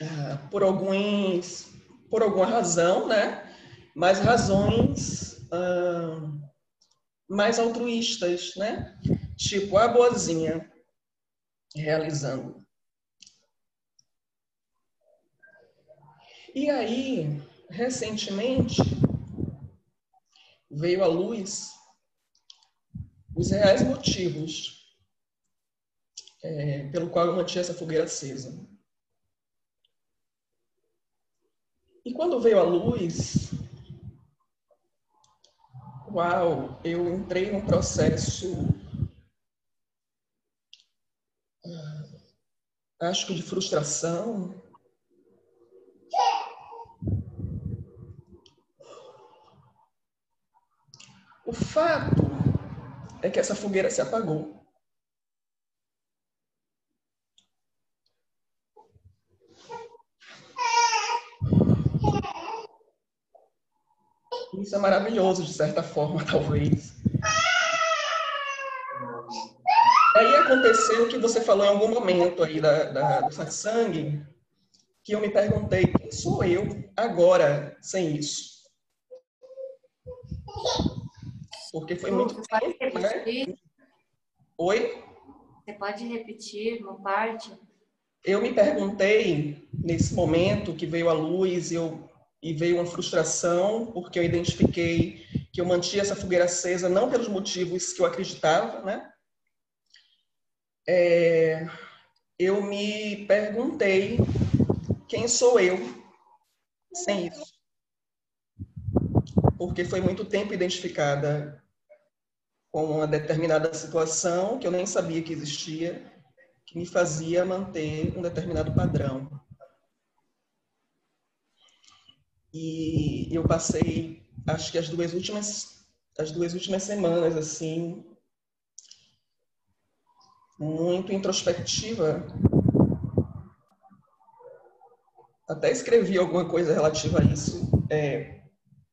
ah, por alguns, por alguma razão, né? Mas razões ah, mais altruístas, né? Tipo a boazinha realizando. E aí, recentemente, veio à luz os reais motivos é, pelo qual eu mantinha essa fogueira acesa. E quando veio à luz, uau, eu entrei num processo acho que de frustração. O fato é que essa fogueira se apagou. Isso é maravilhoso, de certa forma, talvez. Aí aconteceu o que você falou em algum momento aí da, da, do satsang, que eu me perguntei, quem sou eu agora sem isso? Porque foi muito Você tempo, né? Oi? Você pode repetir uma parte? Eu me perguntei, nesse momento que veio a luz eu, e veio uma frustração, porque eu identifiquei que eu mantinha essa fogueira acesa não pelos motivos que eu acreditava, né? É, eu me perguntei quem sou eu sem isso. Porque foi muito tempo identificada com uma determinada situação que eu nem sabia que existia, que me fazia manter um determinado padrão. E eu passei, acho que as duas últimas, as duas últimas semanas assim, muito introspectiva. Até escrevi alguma coisa relativa a isso, é,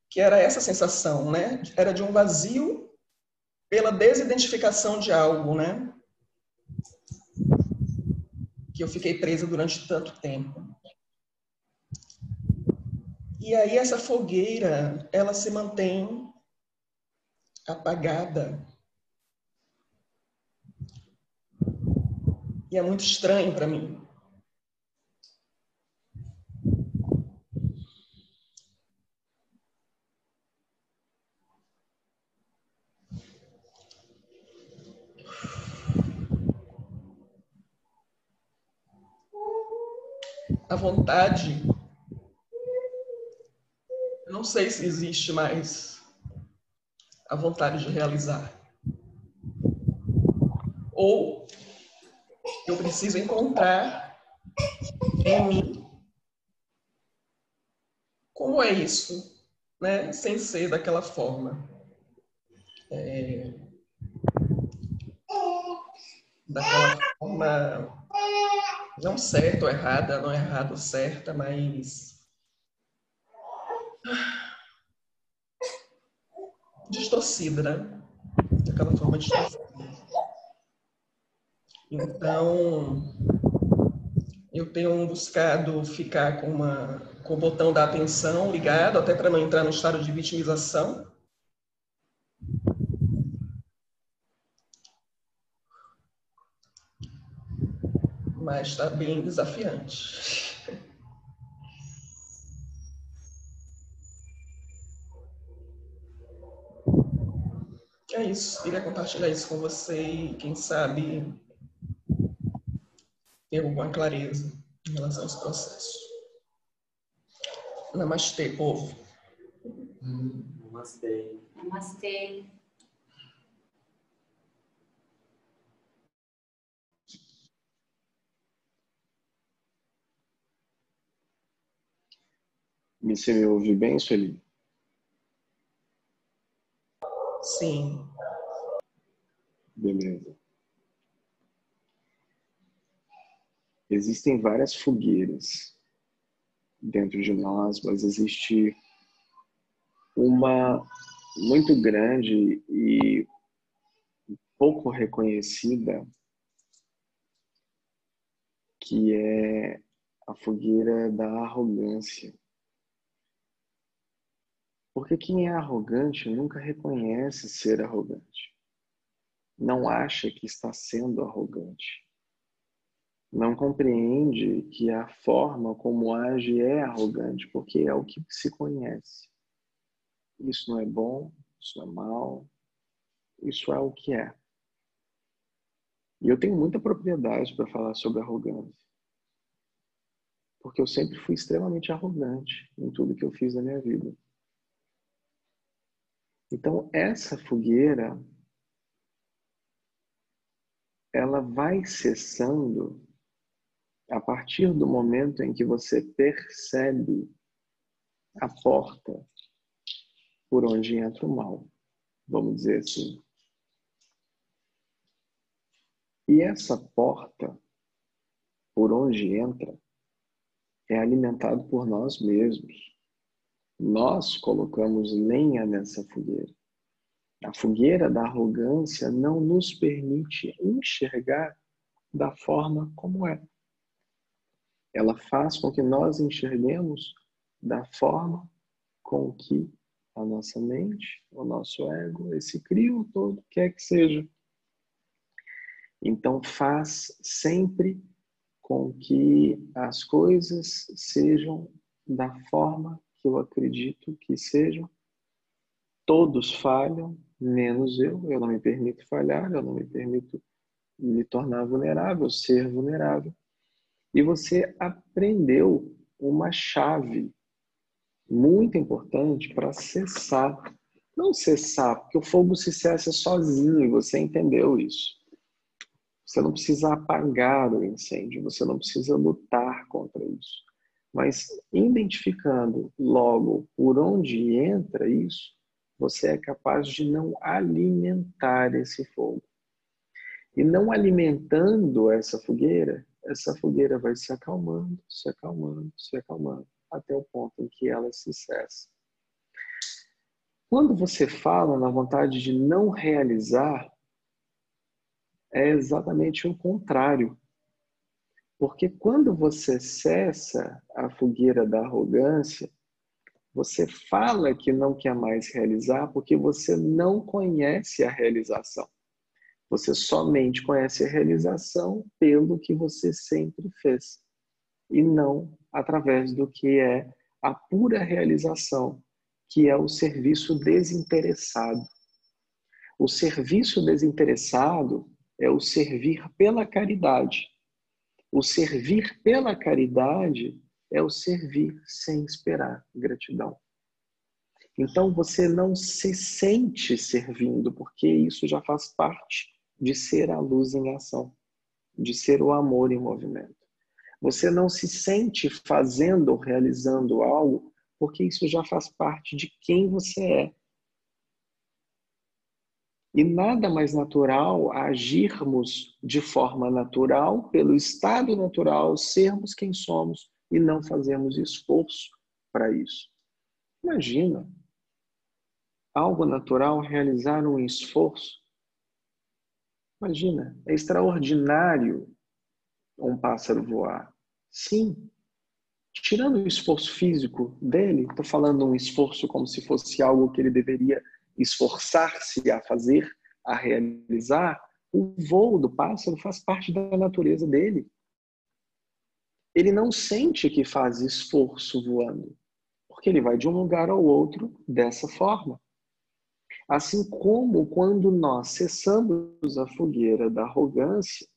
que era essa sensação, né? Era de um vazio pela desidentificação de algo, né? Que eu fiquei presa durante tanto tempo. E aí essa fogueira, ela se mantém apagada. E é muito estranho para mim. A vontade, eu não sei se existe mais a vontade de realizar. Ou eu preciso encontrar em mim como é isso, né? Sem ser daquela forma. É... Daquela forma não certa ou errada, não errada ou certa, mas distorcida, né? Daquela forma distorcida. Então, eu tenho buscado ficar com, uma, com o botão da atenção ligado, até para não entrar no estado de vitimização. Mas está bem desafiante. É isso, queria compartilhar isso com você e quem sabe ter alguma clareza em relação a esse processo. Namastê, povo. Namastê. Namastê. Você me ouve bem, Sueli? Sim. Beleza. Existem várias fogueiras dentro de nós, mas existe uma muito grande e pouco reconhecida que é a fogueira da arrogância. Porque quem é arrogante nunca reconhece ser arrogante. Não acha que está sendo arrogante. Não compreende que a forma como age é arrogante, porque é o que se conhece. Isso não é bom, isso é mal, isso é o que é. E eu tenho muita propriedade para falar sobre arrogância. Porque eu sempre fui extremamente arrogante em tudo que eu fiz na minha vida. Então, essa fogueira ela vai cessando a partir do momento em que você percebe a porta por onde entra o mal, vamos dizer assim. E essa porta por onde entra é alimentado por nós mesmos. Nós colocamos lenha nessa fogueira. A fogueira da arrogância não nos permite enxergar da forma como é. Ela faz com que nós enxerguemos da forma com que a nossa mente, o nosso ego, esse crio todo quer que seja. Então faz sempre com que as coisas sejam da forma que eu acredito que sejam. Todos falham, menos eu. Eu não me permito falhar, eu não me permito me tornar vulnerável, ser vulnerável. E você aprendeu uma chave muito importante para cessar. Não cessar, porque o fogo se cessa sozinho e você entendeu isso. Você não precisa apagar o incêndio, você não precisa lutar contra isso. Mas identificando logo por onde entra isso, você é capaz de não alimentar esse fogo. E não alimentando essa fogueira, essa fogueira vai se acalmando, se acalmando, se acalmando até o ponto em que ela se cessa. Quando você fala na vontade de não realizar, é exatamente o contrário. Porque quando você cessa a fogueira da arrogância, você fala que não quer mais realizar porque você não conhece a realização. Você somente conhece a realização pelo que você sempre fez e não através do que é a pura realização, que é o serviço desinteressado. O serviço desinteressado é o servir pela caridade. O servir pela caridade é o servir sem esperar gratidão. Então você não se sente servindo, porque isso já faz parte de ser a luz em ação, de ser o amor em movimento. Você não se sente fazendo ou realizando algo, porque isso já faz parte de quem você é. E nada mais natural agirmos de forma natural, pelo estado natural, sermos quem somos e não fazermos esforço para isso. Imagina algo natural realizar um esforço. Imagina, é extraordinário um pássaro voar. Sim. Tirando o esforço físico dele, estou falando um esforço como se fosse algo que ele deveria esforçar-se a fazer, a realizar, o voo do pássaro faz parte da natureza dele. Ele não sente que faz esforço voando, porque ele vai de um lugar ao outro dessa forma. Assim como quando nós cessamos a fogueira da arrogância,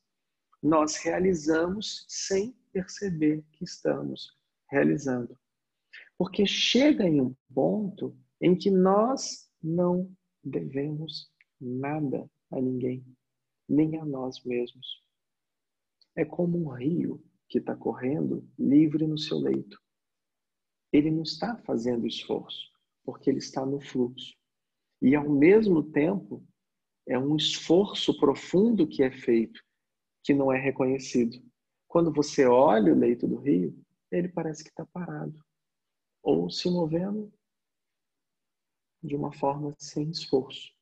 nós realizamos sem perceber que estamos realizando. Porque chega em um ponto em que nós não devemos nada a ninguém, nem a nós mesmos. É como um rio que está correndo livre no seu leito. Ele não está fazendo esforço, porque ele está no fluxo. E ao mesmo tempo, é um esforço profundo que é feito que não é reconhecido. Quando você olha o leito do rio, ele parece que está parado ou se movendo de uma forma sem esforço.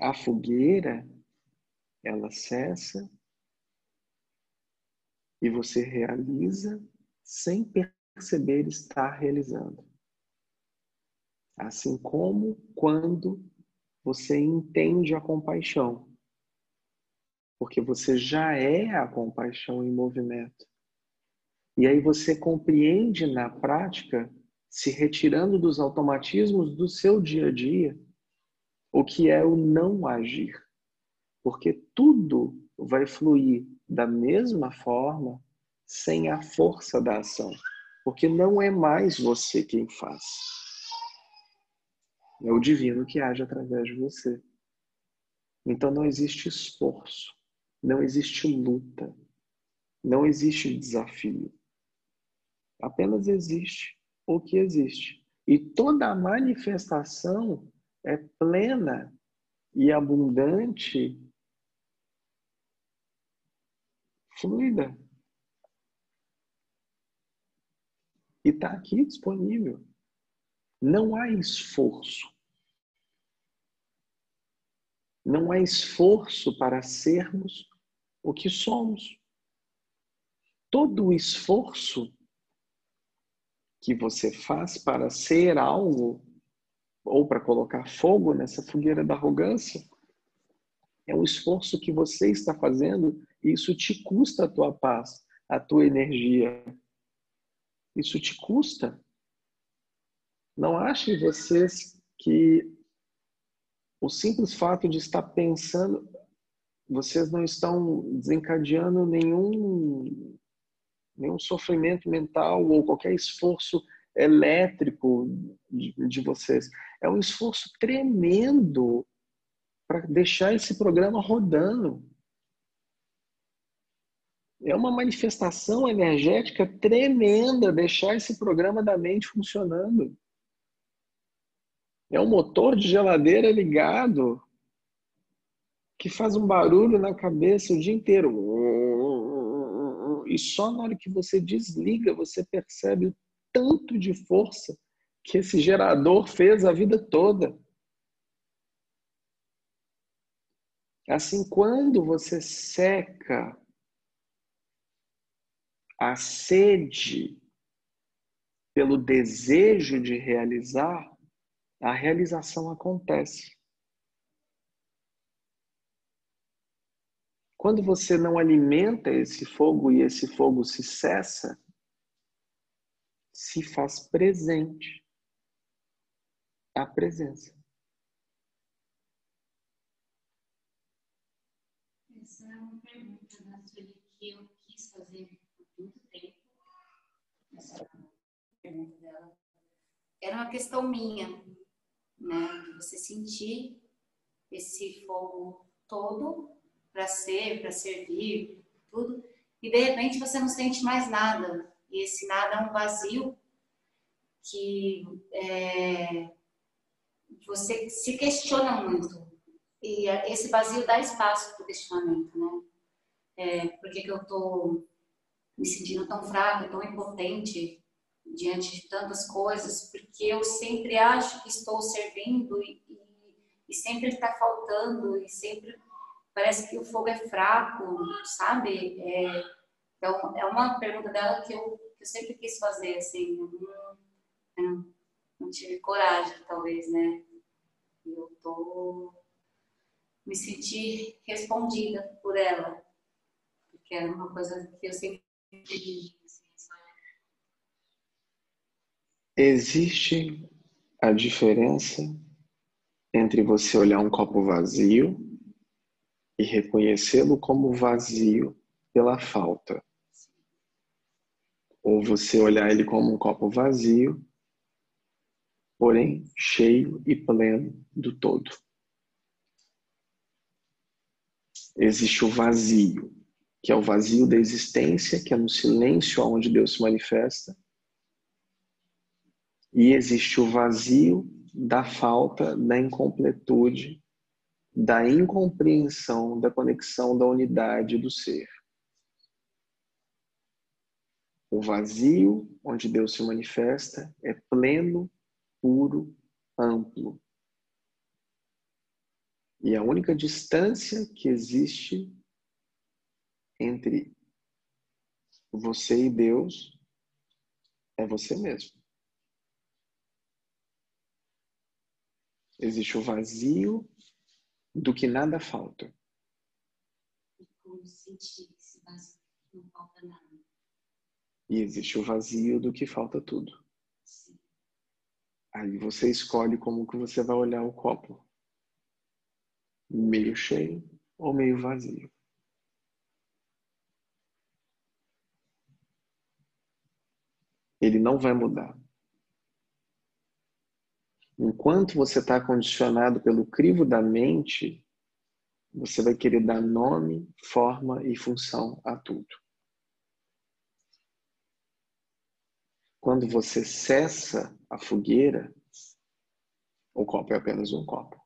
A fogueira, ela cessa e você realiza sem perceber estar realizando. Assim como quando você entende a compaixão porque você já é a compaixão em movimento. E aí você compreende na prática, se retirando dos automatismos do seu dia a dia, o que é o não agir. Porque tudo vai fluir da mesma forma sem a força da ação. Porque não é mais você quem faz. É o divino que age através de você. Então não existe esforço, não existe luta, não existe desafio. Apenas existe o que existe. E toda a manifestação é plena e abundante, fluida. E está aqui disponível. Não há esforço. Não há esforço para sermos o que somos. Todo o esforço que você faz para ser algo ou para colocar fogo nessa fogueira da arrogância é um esforço que você está fazendo e isso te custa a tua paz, a tua energia. Isso te custa. Não achem vocês que o simples fato de estar pensando, vocês não estão desencadeando nenhum, nenhum sofrimento mental ou qualquer esforço elétrico de, de vocês. É um esforço tremendo para deixar esse programa rodando. É uma manifestação energética tremenda deixar esse programa da mente funcionando. É um motor de geladeira ligado que faz um barulho na cabeça o dia inteiro. E só na hora que você desliga, você percebe o tanto de força que esse gerador fez a vida toda. Assim, quando você seca a sede pelo desejo de realizar, a realização acontece. Quando você não alimenta esse fogo e esse fogo se cessa, se faz presente a presença. Essa é uma pergunta que eu quis fazer por muito tempo. Era uma questão minha né? De você sentir esse fogo todo para ser, para servir, tudo. E de repente você não sente mais nada. E esse nada é um vazio que é, você se questiona muito. E esse vazio dá espaço para o questionamento, né? É, por que, que eu estou me sentindo tão fraca, tão impotente? Diante de tantas coisas, porque eu sempre acho que estou servindo e, e, sempre está faltando e sempre parece que o fogo é fraco, sabe? É, então, é uma pergunta dela que eu, que eu sempre quis fazer, assim, eu não, eu não, tive coragem, talvez, né? Eu tô me senti respondida por ela, porque era uma coisa que eu sempre Existe a diferença entre você olhar um copo vazio e reconhecê-lo como vazio pela falta. Ou você olhar ele como um copo vazio, porém cheio e pleno do todo. Existe o vazio, que é o vazio da existência, que é no silêncio onde Deus se manifesta e existe o vazio da falta, da incompletude, da incompreensão, da conexão da unidade do ser. O vazio, onde Deus se manifesta, é pleno, puro, amplo. E a única distância que existe entre você e Deus é você mesmo. Existe o vazio do que nada falta. Como sentir esse vazio, não falta nada. E existe o vazio do que falta tudo. Sim. Aí você escolhe como que você vai olhar o copo. Meio cheio ou meio vazio. Ele não vai mudar. Enquanto você está condicionado pelo crivo da mente, você vai querer dar nome, forma e função a tudo. Quando você cessa a fogueira, o copo é apenas um copo.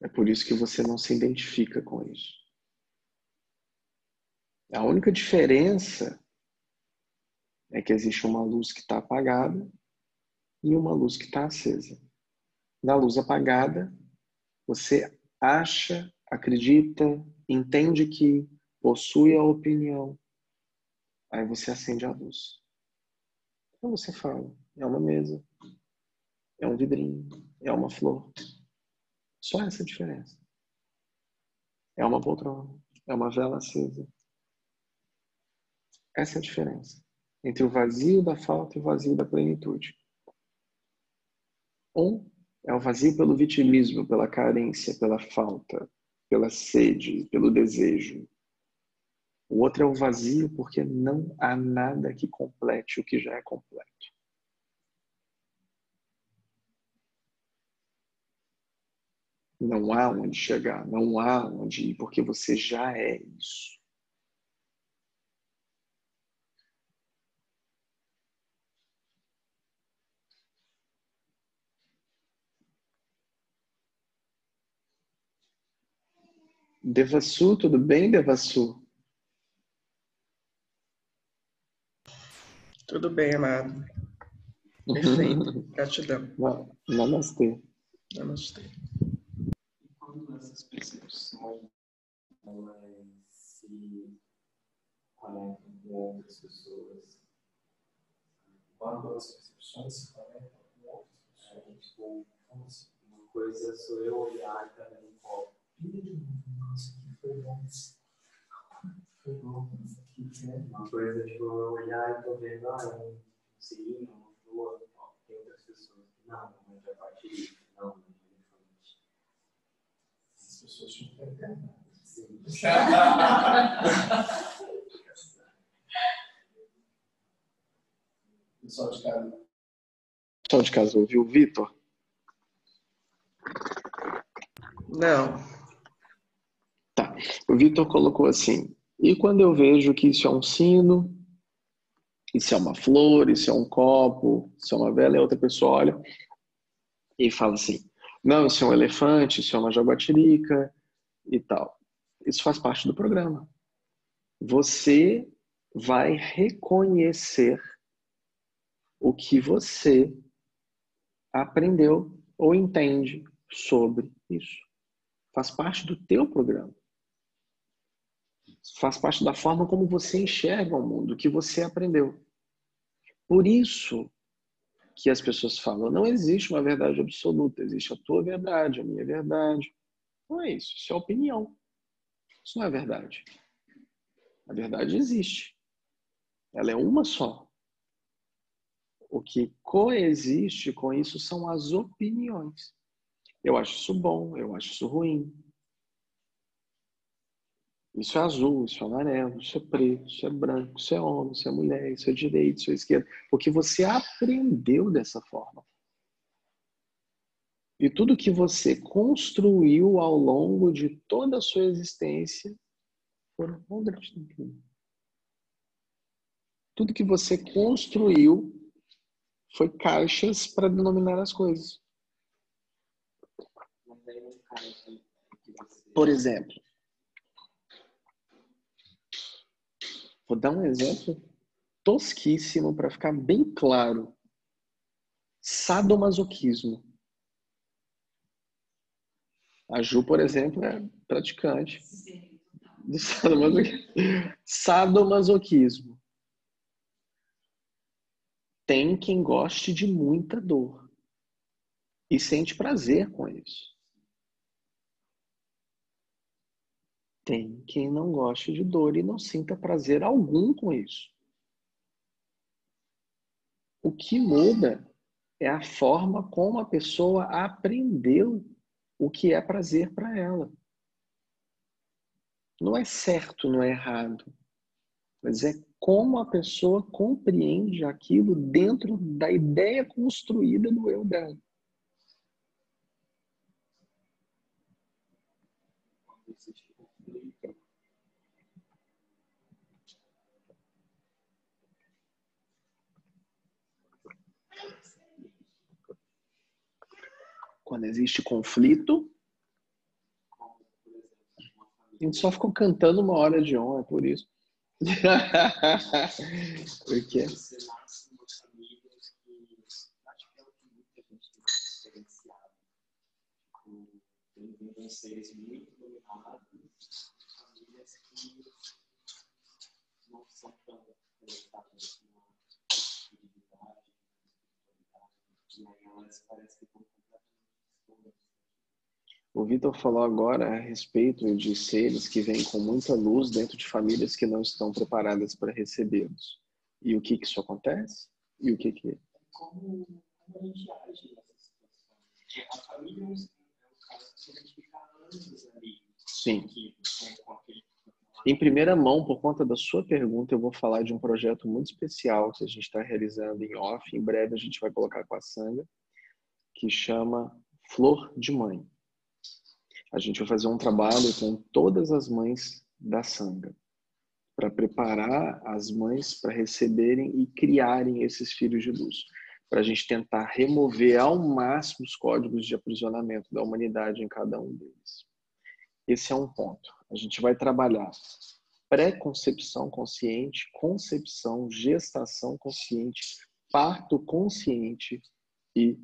É por isso que você não se identifica com isso. A única diferença é que existe uma luz que está apagada e uma luz que está acesa. Na luz apagada, você acha, acredita, entende que possui a opinião. Aí você acende a luz. Então você fala: é uma mesa, é um vidrinho, é uma flor. Só essa diferença. É uma poltrona, é uma vela acesa. Essa é a diferença entre o vazio da falta e o vazio da plenitude. Um é o vazio pelo vitimismo, pela carência, pela falta, pela sede, pelo desejo. O outro é o vazio porque não há nada que complete o que já é completo. Não há onde chegar, não há onde ir, porque você já é isso. Devassu, tudo bem, Devassu? Tudo bem, amado. Perfeito. Gratidão. Namastê. Namastê. Quando essas percepções elas se conectam com outras pessoas, quando as percepções se conectam com outras pessoas, é, tipo, uma coisa sou eu olhar também um copo. Nossa, que foi bom. Foi bom. Uma coisa, tipo, eu olhar e tô vendo, ah, um sininho, uma flor, tem outras pessoas que não, não é a parte disso, não, não é diferente. As pessoas tinham que ter Sim. Pessoal de casa. Pessoal de casa ouviu o Vitor? Não. O Vitor colocou assim: e quando eu vejo que isso é um sino, isso é uma flor, isso é um copo, isso é uma vela, e a outra pessoa olha e fala assim: não, isso é um elefante, isso é uma jaguatirica e tal. Isso faz parte do programa. Você vai reconhecer o que você aprendeu ou entende sobre isso. Faz parte do teu programa. Faz parte da forma como você enxerga o mundo, que você aprendeu. Por isso que as pessoas falam, não existe uma verdade absoluta, existe a tua verdade, a minha verdade. Não é isso, isso é opinião. Isso não é verdade. A verdade existe. Ela é uma só. O que coexiste com isso são as opiniões. Eu acho isso bom, eu acho isso ruim. Isso é azul, isso é amarelo, isso é preto, isso é branco, isso é homem, isso é mulher, isso é direito, isso é esquerda. Porque você aprendeu dessa forma. E tudo que você construiu ao longo de toda a sua existência foram Tudo que você construiu foi caixas para denominar as coisas. Por exemplo, vou dar um exemplo tosquíssimo para ficar bem claro. Sadomasoquismo. A Ju, por exemplo, é praticante do sadomasoquismo. Sadomasoquismo. Tem quem goste de muita dor e sente prazer com isso. Tem quem não goste de dor e não sinta prazer algum com isso. O que muda é a forma como a pessoa aprendeu o que é prazer para ela. Não é certo, não é errado, mas é como a pessoa compreende aquilo dentro da ideia construída do eu dela. Quando existe conflito, a gente só ficou cantando uma hora de honra, é por isso. Porque tem seres muito dominados, famílias que não são tão conectadas com a e aí elas parecem que estão. O Vitor falou agora a respeito de seres que vêm com muita luz dentro de famílias que não estão preparadas para recebê-los. E o que que isso acontece? E o que que como, como a gente age nessa situação. Porque a família é um, é cara que a gente fica anos ali, Sim. Em primeira mão, por conta da sua pergunta, eu vou falar de um projeto muito especial que a gente está realizando em off. Em breve a gente vai colocar com a Sanga, que chama Flor de Mãe. A gente vai fazer um trabalho com todas as mães da Sanga para preparar as mães para receberem e criarem esses filhos de luz, para a gente tentar remover ao máximo os códigos de aprisionamento da humanidade em cada um deles. Esse é um ponto. A gente vai trabalhar pré-concepção consciente, concepção, gestação consciente, parto consciente e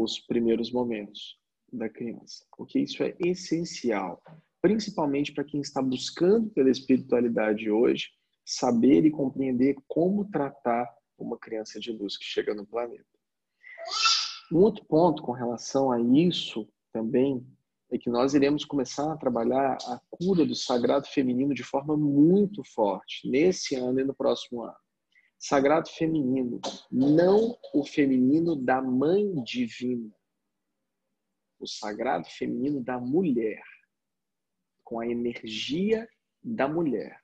os primeiros momentos da criança. Porque isso é essencial, principalmente para quem está buscando pela espiritualidade hoje, saber e compreender como tratar uma criança de luz que chega no planeta. Um outro ponto com relação a isso também é que nós iremos começar a trabalhar a cura do sagrado feminino de forma muito forte nesse ano e no próximo ano. Sagrado feminino, não o feminino da mãe divina. O sagrado feminino da mulher, com a energia da mulher.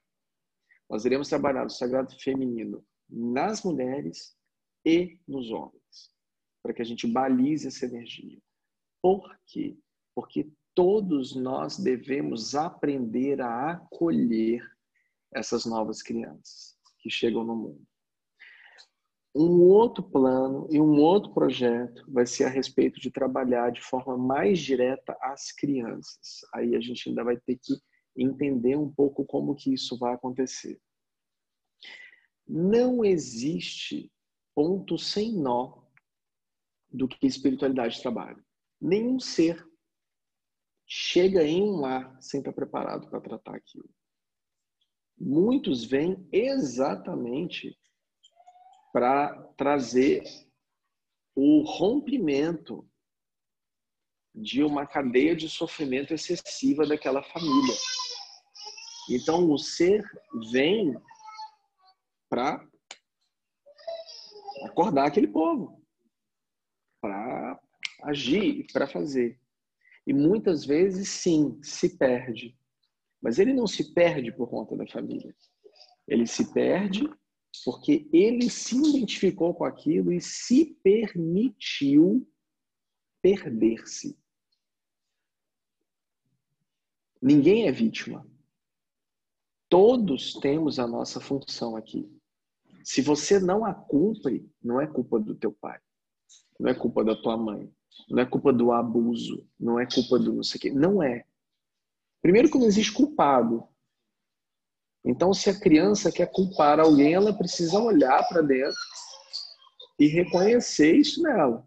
Nós iremos trabalhar o sagrado feminino nas mulheres e nos homens, para que a gente balize essa energia. Por quê? Porque todos nós devemos aprender a acolher essas novas crianças que chegam no mundo. Um outro plano e um outro projeto vai ser a respeito de trabalhar de forma mais direta as crianças. Aí a gente ainda vai ter que entender um pouco como que isso vai acontecer. Não existe ponto sem nó do que espiritualidade trabalha. Nenhum ser chega em um lar sem estar preparado para tratar aquilo. Muitos vêm exatamente para trazer o rompimento de uma cadeia de sofrimento excessiva daquela família. Então o ser vem para acordar aquele povo, para agir, para fazer. E muitas vezes, sim, se perde. Mas ele não se perde por conta da família. Ele se perde porque ele se identificou com aquilo e se permitiu perder-se. Ninguém é vítima. Todos temos a nossa função aqui. Se você não a cumpre, não é culpa do teu pai, não é culpa da tua mãe, não é culpa do abuso, não é culpa do não sei o quê. Não é. Primeiro que não existe culpado. Então, se a criança quer culpar alguém, ela precisa olhar para dentro e reconhecer isso nela.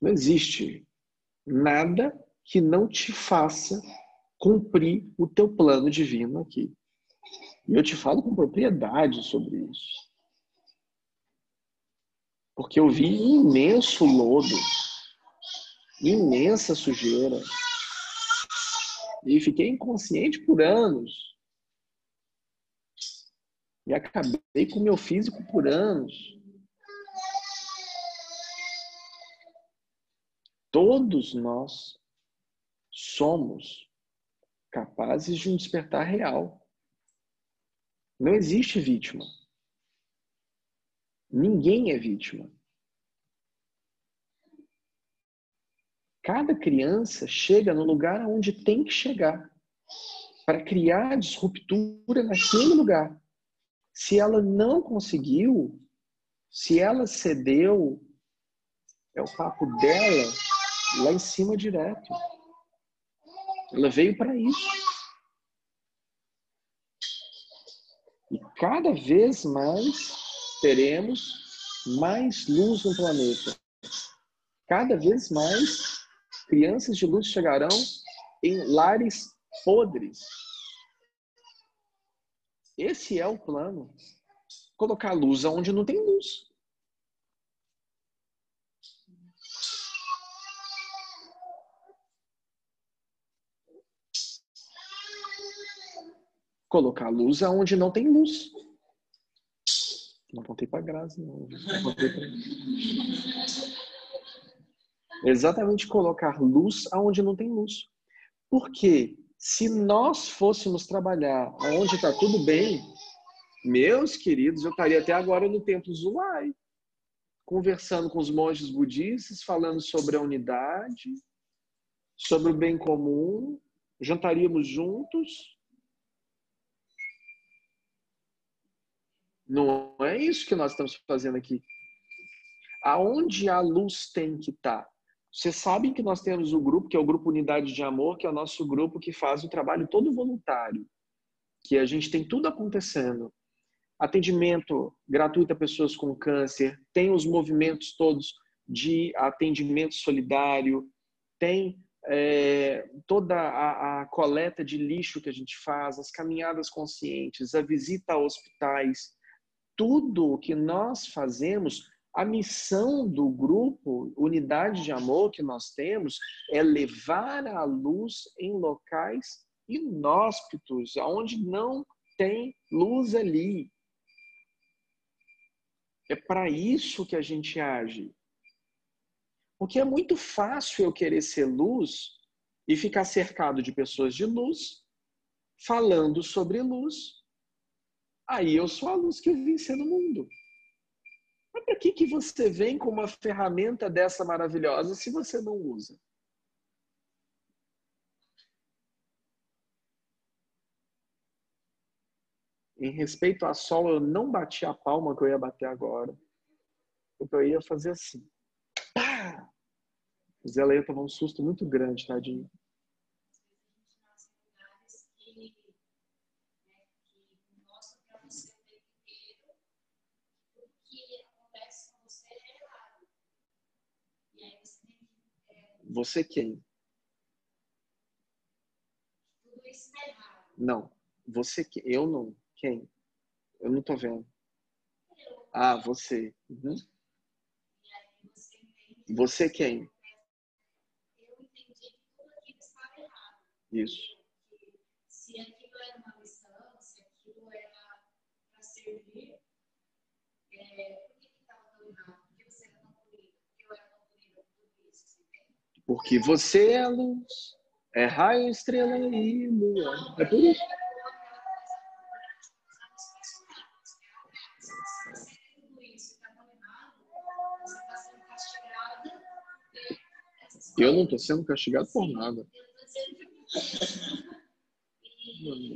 Não existe nada que não te faça cumprir o teu plano divino aqui. E eu te falo com propriedade sobre isso. Porque eu vi imenso lodo, imensa sujeira. E fiquei inconsciente por anos. E acabei com o meu físico por anos. Todos nós somos capazes de um despertar real. Não existe vítima. Ninguém é vítima. Cada criança chega no lugar onde tem que chegar para criar disruptura naquele lugar. Se ela não conseguiu, se ela cedeu, é o papo dela lá em cima direto. Ela veio para isso. E cada vez mais teremos mais luz no planeta. Cada vez mais crianças de luz chegarão em lares podres. Esse é o plano. Colocar luz onde não tem luz. Colocar luz aonde não tem luz. Não contei para Grazi, não. não pra... Exatamente colocar luz aonde não tem luz. Porque se nós fôssemos trabalhar onde está tudo bem, meus queridos, eu estaria até agora no templo Zulai, conversando com os monges budistas, falando sobre a unidade, sobre o bem comum, jantaríamos juntos. Não é isso que nós estamos fazendo aqui. Aonde a luz tem que estar? Vocês sabem que nós temos o grupo, que é o Grupo Unidade de Amor, que é o nosso grupo que faz o trabalho todo voluntário, que a gente tem tudo acontecendo. Atendimento gratuito a pessoas com câncer, tem os movimentos todos de atendimento solidário, tem é, toda a, a, coleta de lixo que a gente faz, as caminhadas conscientes, a visita a hospitais, tudo o que nós fazemos a missão do grupo, unidade de amor que nós temos, é levar a luz em locais inóspitos, onde não tem luz ali. É para isso que a gente age. Porque é muito fácil eu querer ser luz e ficar cercado de pessoas de luz, falando sobre luz. Aí eu sou a luz que eu vim ser no mundo. Mas para que, que você vem com uma ferramenta dessa maravilhosa se você não usa? Em respeito a sol, eu não bati a palma que eu ia bater agora. Porque eu ia fazer assim. Pá! Mas ela ia tomar um susto muito grande, tadinho. Você quem? Não. Você que eu não. Quem? Eu não tô vendo. Ah, você. Uhum. Você quem? Isso. Se aquilo era uma missão, se aquilo era para servir, Porque você é luz, é raio, estrela e lua. É por isso. Eu não estou sendo castigado por nada.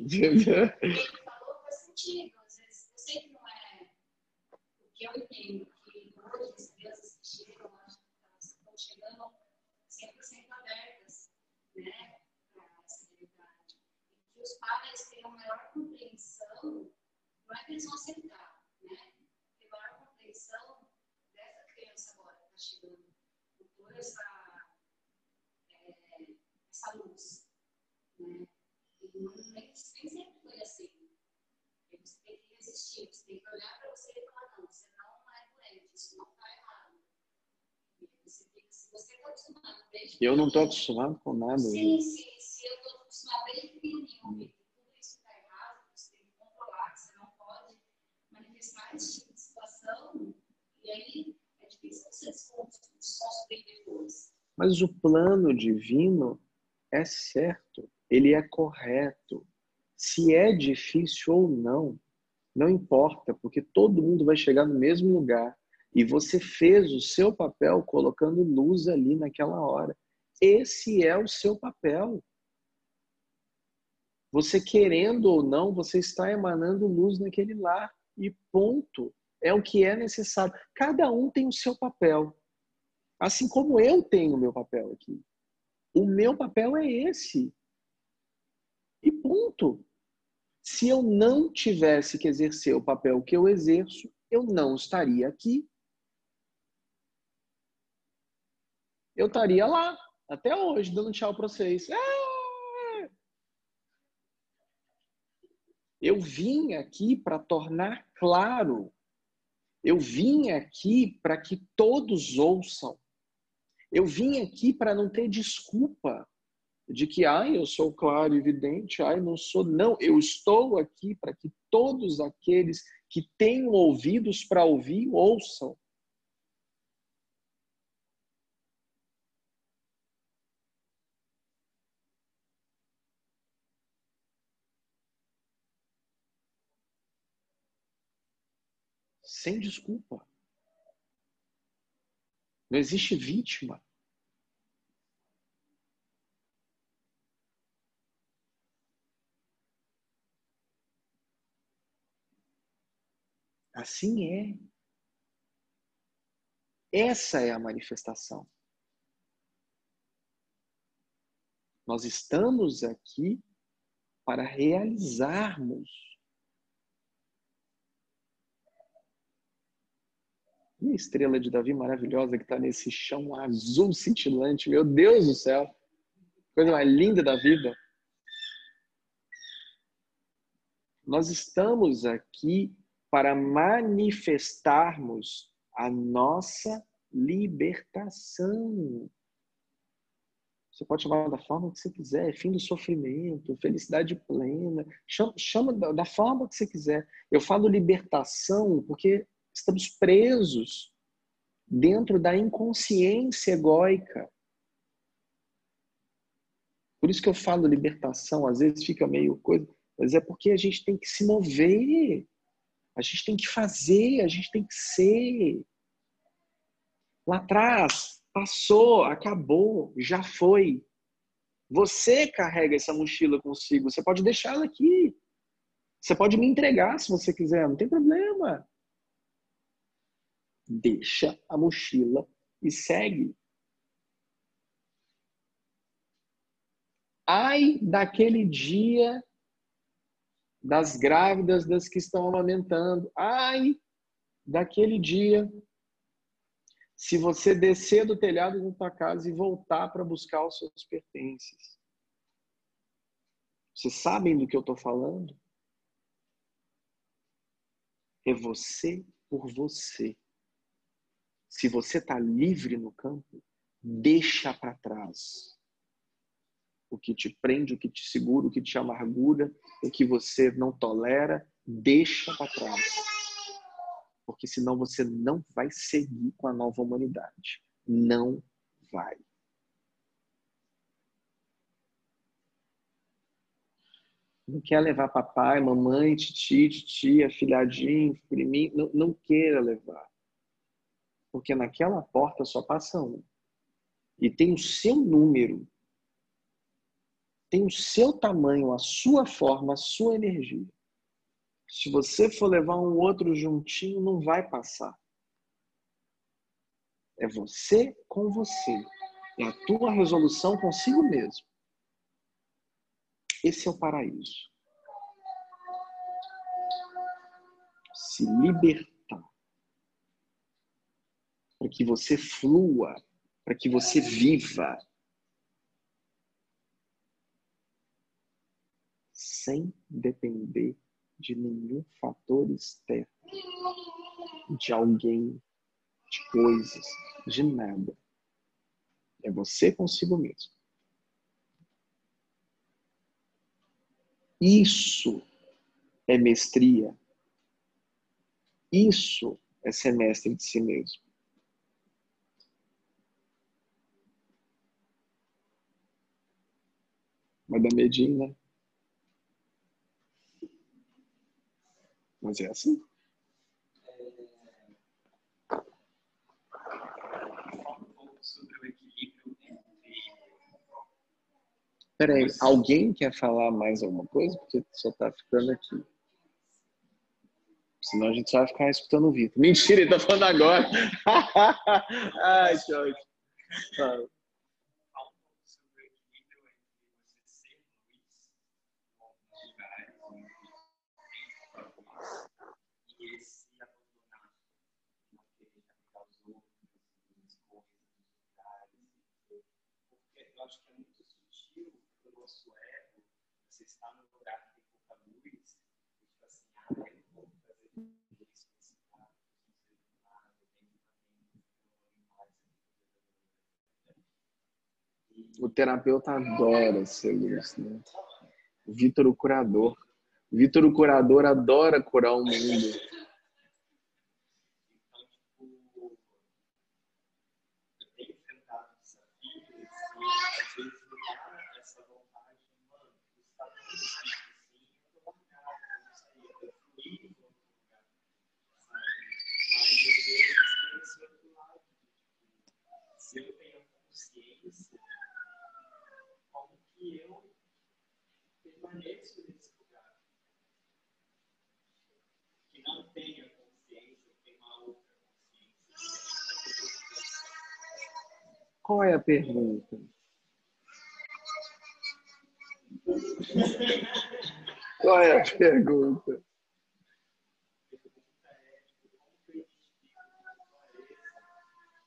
Ele falou faz sentido. Às vezes, eu sei que não é o que eu entendo, que hoje as crianças que chegam, estão chegando 100% abertas né, para essa realidade. E que os pais tenham maior compreensão, não é que eles vão aceitar, né? Ter maior compreensão dessa criança agora que está chegando, com toda essa, é, essa luz. Né? E nem, nem sempre foi assim. Você tem que resistir, você tem que olhar para você e falar, não, você não é doente, isso não está errado. Você tem você está acostumado desde Eu não estou acostumado com nada. Sim, sim, sim. Pequenininho. Tudo isso está errado, você tem que controlar, você não pode manifestar esse tipo de situação. E aí é difícil você desconstruir depois. Mas o plano divino é certo, ele é correto. Se é difícil ou não, não importa, porque todo mundo vai chegar no mesmo lugar. E você fez o seu papel colocando luz ali naquela hora. Esse é o seu papel. Você querendo ou não, você está emanando luz naquele lar. E ponto. É o que é necessário. Cada um tem o seu papel. Assim como eu tenho o meu papel aqui. O meu papel é esse. E ponto. Se eu não tivesse que exercer o papel que eu exerço, eu não estaria aqui. Eu estaria lá, até hoje, dando tchau para vocês. É! Eu vim aqui para tornar claro. Eu vim aqui para que todos ouçam. Eu vim aqui para não ter desculpa de que, ai, eu sou claro e evidente, ai, não sou. Não, eu estou aqui para que todos aqueles que tenham ouvidos para ouvir, ouçam. Sem desculpa. Não existe vítima. Assim é. Essa é a manifestação. Nós estamos aqui para realizarmos. E a estrela de Davi maravilhosa que está nesse chão azul cintilante, meu Deus do céu! Coisa mais linda da vida. Nós estamos aqui para manifestarmos a nossa libertação. Você pode chamar da forma que você quiser, fim do sofrimento, felicidade plena, chama, chama da, da forma que você quiser. Eu falo libertação porque estamos presos dentro da inconsciência egóica. Por isso que eu falo libertação, às vezes fica meio coisa, mas é porque a gente tem que se mover. A gente tem que fazer, a gente tem que ser. Lá atrás, passou, acabou, já foi. Você carrega essa mochila consigo. Você pode deixá-la aqui. Você pode me entregar se você quiser, não tem problema. Deixa a mochila e segue. Ai daquele dia das grávidas, das que estão amamentando. Ai, daquele dia, se você descer do telhado da tua casa e voltar para buscar os seus pertences. Vocês sabem do que eu estou falando? É você por você. Se você está livre no campo, deixa para trás o que te prende, o que te segura, o que te amargura, o que você não tolera, deixa para trás. Porque senão você não vai seguir com a nova humanidade. Não vai. Não quer levar papai, mamãe, titi, titia, filhadinho, priminho, não, não queira levar. Porque naquela porta só passa um. E tem o seu número tem o seu tamanho, a sua forma, a sua energia. Se você for levar um outro juntinho, não vai passar. É você com você. É a tua resolução consigo mesmo. Esse é o paraíso. Se libertar. Para que você flua, para que você viva sem depender de nenhum fator externo, de alguém, de coisas, de nada. É você consigo mesmo. Isso é mestria. Isso é ser mestre de si mesmo. Vai dar medinho, né? Mas é assim. Peraí, alguém quer falar mais alguma coisa? Porque só tá ficando aqui. Senão a gente só vai ficar escutando o Vitor. Mentira, ele tá falando agora. Ai, que ótimo. Fala. Fala um pouco sobre o equilíbrio entre você ser luz em alguns lugares, onde tem para luz, e esse abandonar, não querer aplicar os outros, as coisas, os lugares. Porque eu acho que é muito sutil para o nosso ego, você está no lugar que tem pouca luz, e tipo assim, ah, eu não vou fazer isso, esse cara, não sei do nada, tem que O terapeuta adora ser luz, né? Vitor, o curador. Vitor, o curador, adora curar o mundo. Então, tipo, eu tenho enfrentado desafios e às vezes me dá essa vontade, mano, isso tá tão difícil assim, eu vou largar, eu não sei, eu vou fluir em outro lugar, sabe? Mas às vezes tem esse outro lado, tipo, se eu tenho consciência, como que eu permaneço nesse lugar? Que não tenha consciência, tem uma outra consciência. Qual é a pergunta? Qual é a pergunta?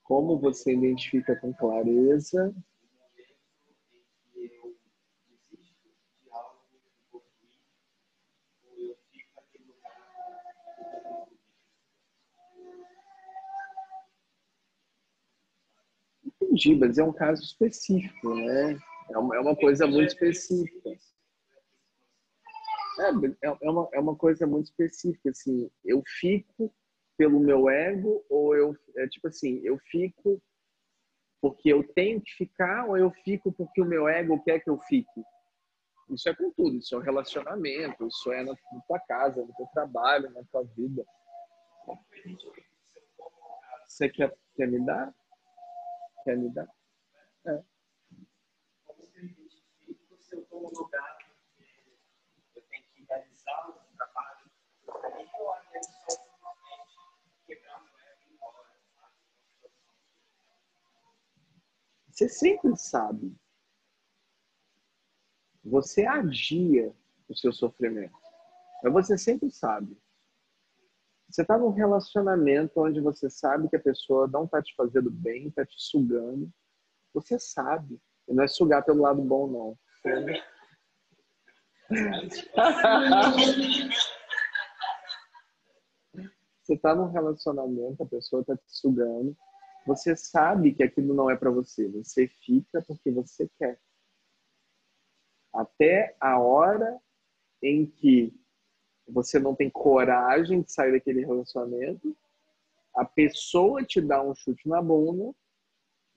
Como você identifica com clareza que eu desisto de algo que vou fluir, ou eu fico naquele lugar. Mas é um caso específico, né? É uma, é uma coisa muito específica. É, é, é uma, é uma coisa muito específica, assim, eu fico pelo meu ego ou eu, é tipo assim, eu fico porque eu tenho que ficar ou eu fico porque o meu ego quer que eu fique? Isso é com tudo, isso é um relacionamento, isso é na, na tua casa, no teu trabalho, na tua vida. Você quer, quer me dar? Dar? É. Como num lugar eu tenho que realizar um trabalho, e o? Você sempre sabe. Você adia o seu sofrimento. Mas você sempre sabe. Você está num relacionamento onde você sabe que a pessoa não está te fazendo bem, está te sugando. Você sabe. E não é sugar pelo lado bom, não. Você está num relacionamento, a pessoa está te sugando. Você sabe que aquilo não é para você. Você fica porque você quer. Até a hora em que você não tem coragem de sair daquele relacionamento, a pessoa te dá um chute na bunda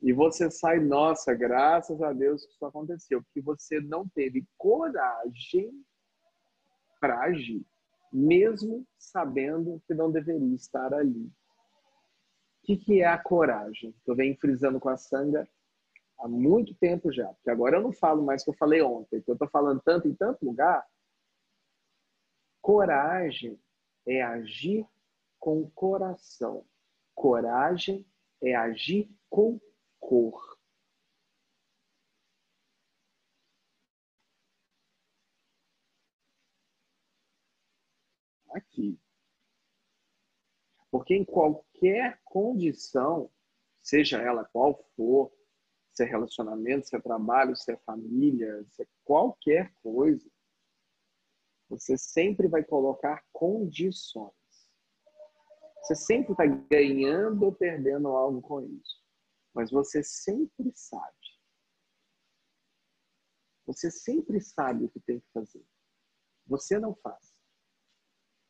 e você sai, nossa, graças a Deus que isso aconteceu, porque você não teve coragem para agir, mesmo sabendo que não deveria estar ali. O que, que é a coragem? Eu venho frisando com a Sanga há muito tempo já, porque agora eu não falo mais o que eu falei ontem, que eu estou falando tanto em tanto lugar. Coragem é agir com coração. Coragem é agir com cor. Aqui. Porque em qualquer condição, seja ela qual for, se é relacionamento, se é trabalho, se é família, se é qualquer coisa, você sempre vai colocar condições. Você sempre está ganhando ou perdendo algo com isso. Mas você sempre sabe. Você sempre sabe o que tem que fazer. Você não faz.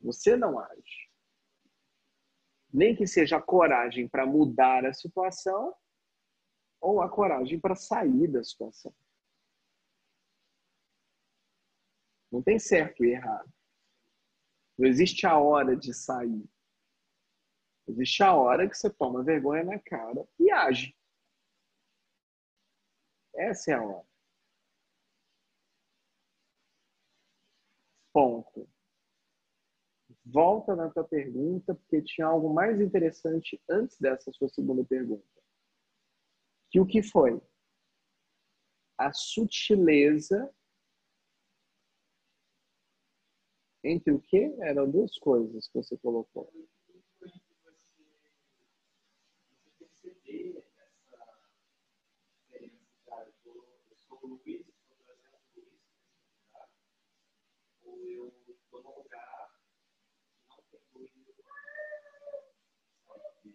Você não age. Nem que seja a coragem para mudar a situação ou a coragem para sair da situação. Não tem certo e errado. Não existe a hora de sair. Existe a hora que você toma vergonha na cara e age. Essa é a hora. Ponto. Volta na tua pergunta, porque tinha algo mais interessante antes dessa sua segunda pergunta. Que o que foi? A sutileza entre o que? Eram duas coisas que você colocou.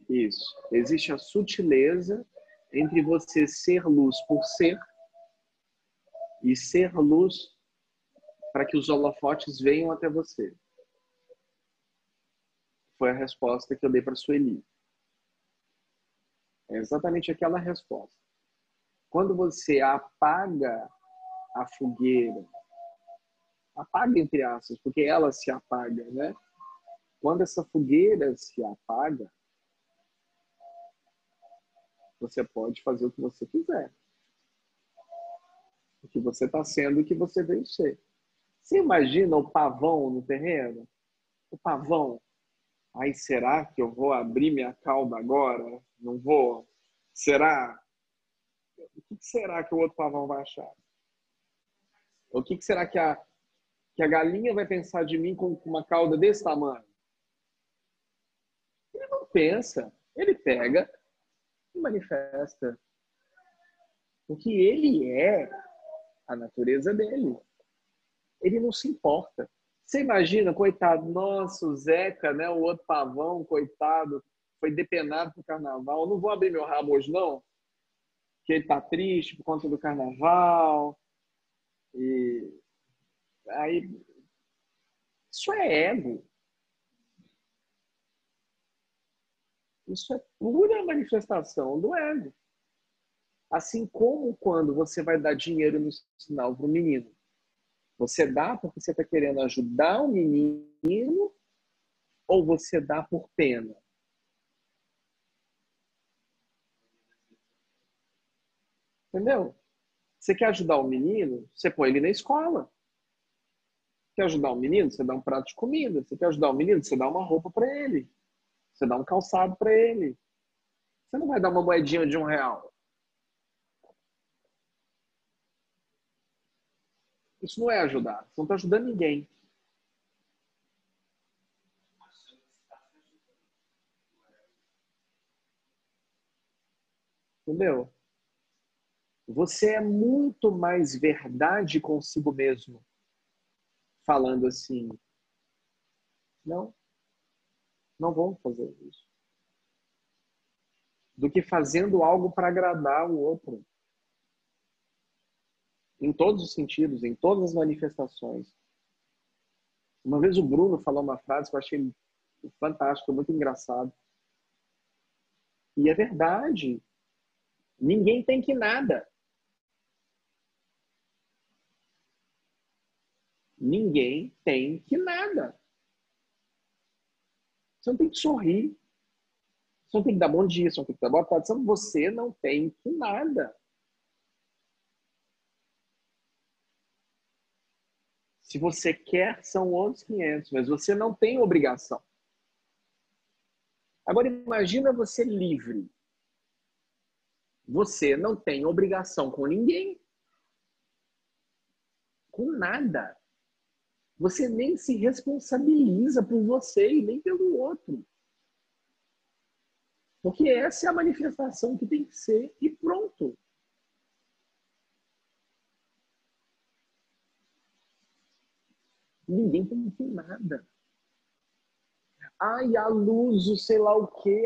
Isso. Existe a sutileza entre você ser luz por ser e ser luz para que os holofotes venham até você. Foi a resposta que eu dei para a Sueli. É exatamente aquela resposta. Quando você apaga a fogueira, apaga entre aspas, porque ela se apaga, né? Quando essa fogueira se apaga, você pode fazer o que você quiser. O que você está sendo o que você veio ser. Você imagina o pavão no terreno? O pavão. Aí será que eu vou abrir minha cauda agora? Não vou? Será? O que será que o outro pavão vai achar? O que será que a, que a galinha vai pensar de mim com uma cauda desse tamanho? Ele não pensa. Ele pega e manifesta. O que ele é, a natureza dele. Ele não se importa. Você imagina, coitado, nosso Zeca, né, o outro pavão, coitado, foi depenado pro carnaval. Não vou abrir meu rabo hoje, não, que ele tá triste por conta do carnaval. E aí, isso é ego. Isso é pura manifestação do ego. Assim como quando você vai dar dinheiro no sinal para o menino. Você dá porque você está querendo ajudar o menino ou você dá por pena? Entendeu? Você quer ajudar o menino, você põe ele na escola. Quer ajudar o menino, você dá um prato de comida. Você quer ajudar o menino, você dá uma roupa para ele. Você dá um calçado para ele. Você não vai dar uma moedinha de um real. Isso não é ajudar. Você não está ajudando ninguém. Entendeu? Você é muito mais verdade consigo mesmo falando assim. Não, não vamos fazer isso. Do que fazendo algo para agradar o outro. Em todos os sentidos, em todas as manifestações. Uma vez o Bruno falou uma frase que eu achei fantástica, muito engraçado. E é verdade. Ninguém tem que nada. Ninguém tem que nada. Você não tem que sorrir. Você não tem que dar bom dia, você não tem que dar boa tarde. Você não tem que nada. Se você quer, são outros 500, mas você não tem obrigação. Agora imagina você livre. Você não tem obrigação com ninguém. Com nada. Você nem se responsabiliza por você e nem pelo outro. Porque essa é a manifestação que tem que ser e pronto. Ninguém tem que nada. Ai, a luz, sei lá o que,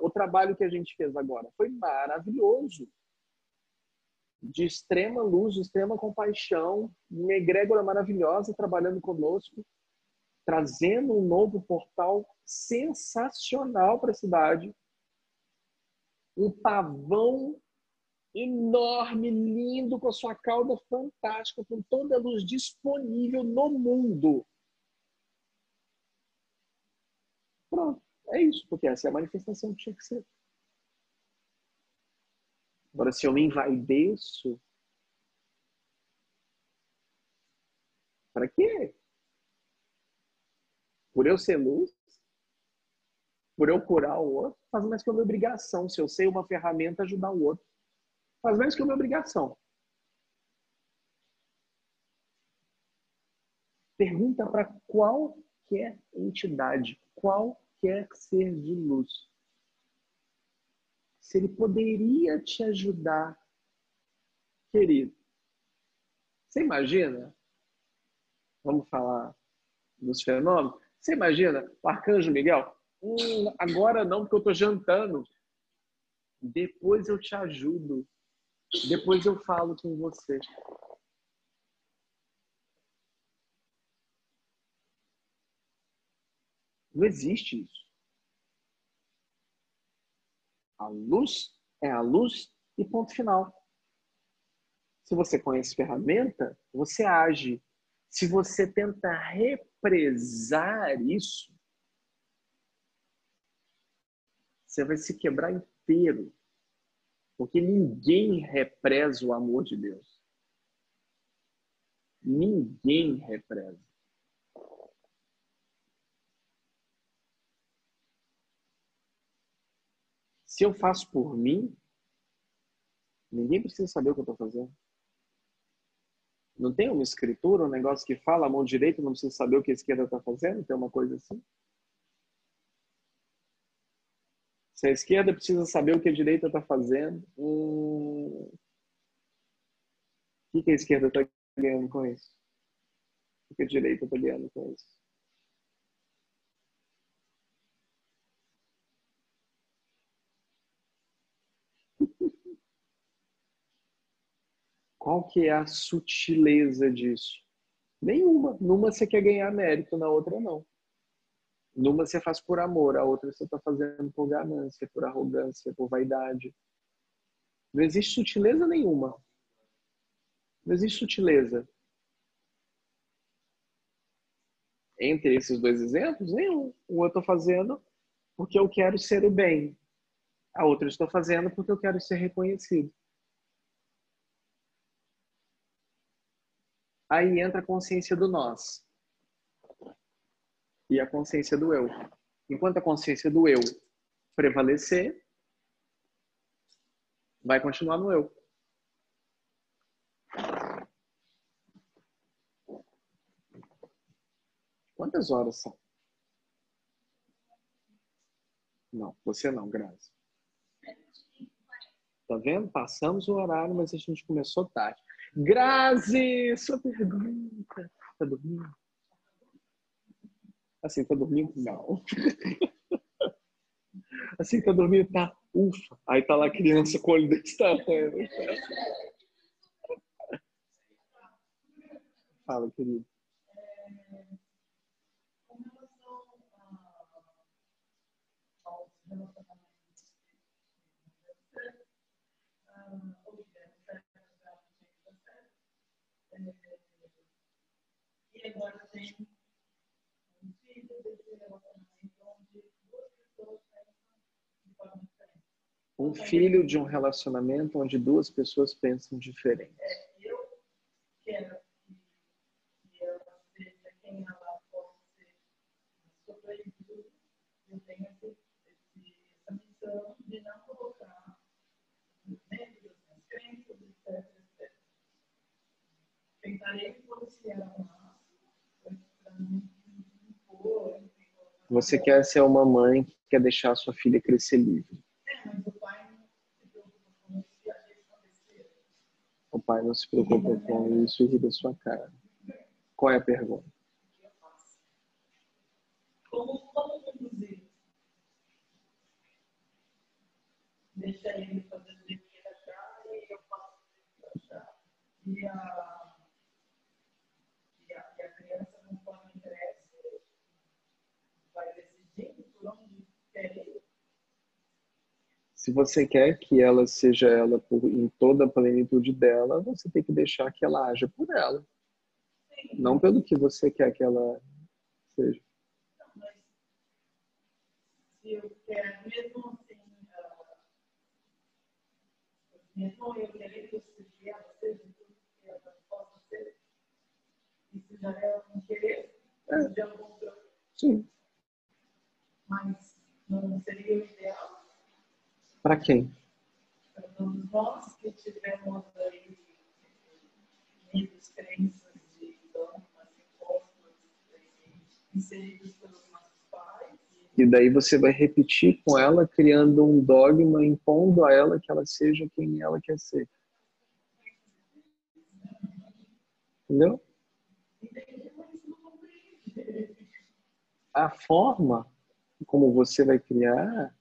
o trabalho que a gente fez agora. Foi maravilhoso de extrema luz, de extrema compaixão, uma egrégora maravilhosa trabalhando conosco, trazendo um novo portal sensacional para a cidade. Um pavão enorme, lindo, com a sua cauda fantástica, com toda a luz disponível no mundo. Pronto, é isso, porque essa é a manifestação que tinha que ser. Agora, se eu me envaideço, Para quê? Por eu ser luz? Por eu curar o outro? Faz mais que a minha obrigação. Se eu sei uma ferramenta, ajudar o outro. Faz mais que a minha obrigação. Pergunta para qualquer entidade, qualquer ser de luz, se ele poderia te ajudar, querido. Você imagina? Vamos falar dos fenômenos? Você imagina o arcanjo Miguel? Hum, agora não, porque eu estou jantando. Depois eu te ajudo. Depois eu falo com você. Não existe isso. A luz é a luz e ponto final. Se você conhece ferramenta, você age. Se você tenta represar isso, você vai se quebrar inteiro. Porque ninguém represa o amor de Deus. Ninguém represa. Se eu faço por mim, ninguém precisa saber o que eu estou fazendo. Não tem uma escritura, um negócio que fala a mão direita não precisa saber o que a esquerda está fazendo? Tem uma coisa assim? Se a esquerda precisa saber o que a direita está fazendo, hum... o que a esquerda está ganhando com isso? O que a direita está ganhando com isso? Qual que é a sutileza disso? Nenhuma. Numa você quer ganhar mérito, na outra não. Numa você faz por amor, a outra você está fazendo por ganância, por arrogância, por vaidade. Não existe sutileza nenhuma. Não existe sutileza. Entre esses dois exemplos, nenhum. Um eu estou fazendo porque eu quero ser o bem. A outra eu estou fazendo porque eu quero ser reconhecido. Aí entra a consciência do nós e a consciência do eu. Enquanto a consciência do eu prevalecer, vai continuar no eu. Quantas horas são? Não, você não, Grazi. Tá vendo? Passamos o horário, mas a gente começou tarde. Grazi, sua pergunta. Tá dormindo? Assim, tá dormindo? Não. Assim, tá dormindo? Tá. Ufa. Aí tá lá a criança com o olho desse tamanho. Fala, querido. Agora tem um filho desse relacionamento onde duas pessoas pensam de forma diferente. Um filho de um relacionamento onde duas pessoas pensam diferente. É, eu quero que, que ela seja quem ela possa ser sobreviver. Eu tenho esse, esse, essa missão de não colocar dentro das minhas crenças, etc, etc. Tentarei influenciar mais Você quer ser uma mãe que quer deixar sua filha crescer livre. O pai não se preocupa com isso e ri da sua cara. Qual é a pergunta? Como, conduzir? Deixa ele fazer o que ele achar e eu faço o que ele achar. E a, criança, conforme cresce, vai decidindo por onde quer ir. Se você quer que ela seja ela por, em toda a plenitude dela, você tem que deixar que ela haja por ela. Não pelo que você quer que ela seja. Não, mas se eu quero, mesmo assim, ah, mesmo eu querer que eu seja ela, seja tudo que ela possa ser, isso já é um querer, É. já é um controle, Sim. mas não seria o ideal Para quem? para todos nós que tivemos aí medos, crenças de dogmas, impostos, inseridos pelos nossos pais. E daí você vai repetir com ela, criando um dogma, impondo a ela que ela seja quem ela quer ser. Entendeu? A forma como você vai criar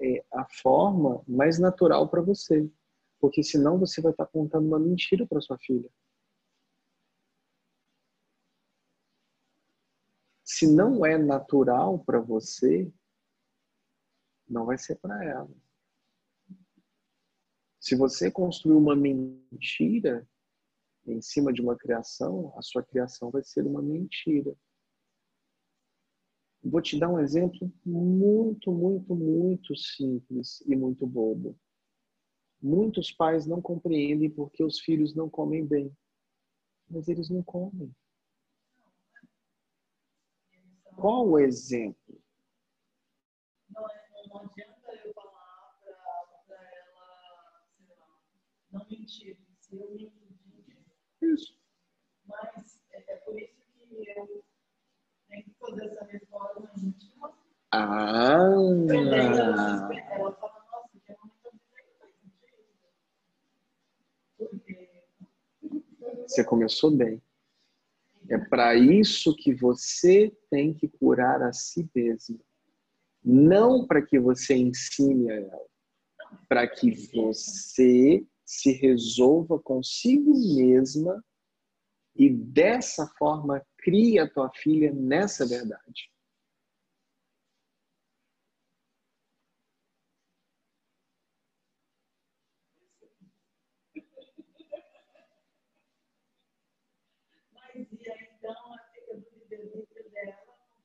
é a forma mais natural para você. Porque senão você vai estar contando uma mentira para sua filha. Se não é natural para você, não vai ser para ela. Se você construir uma mentira em cima de uma criação, a sua criação vai ser uma mentira. Vou te dar um exemplo muito, muito, muito simples e muito bobo. Muitos pais não compreendem porque os filhos não comem bem. Mas eles não comem. Qual o exemplo? Não, é- não adianta eu falar para ela, sei lá, não mentir. Se eu mentir, Isso. mas é, é por isso que eu tenho que fazer essa reforma íntima. Ah! Ela fala, nossa, que eu não estou dizendo faz sentido. Você começou bem. É para isso que você tem que curar a si mesmo. Não para que você ensine a ela. Para que você se resolva consigo mesma e dessa forma crie a tua filha nessa verdade. Mas e aí, então, a fica do livre-arbítrio dela,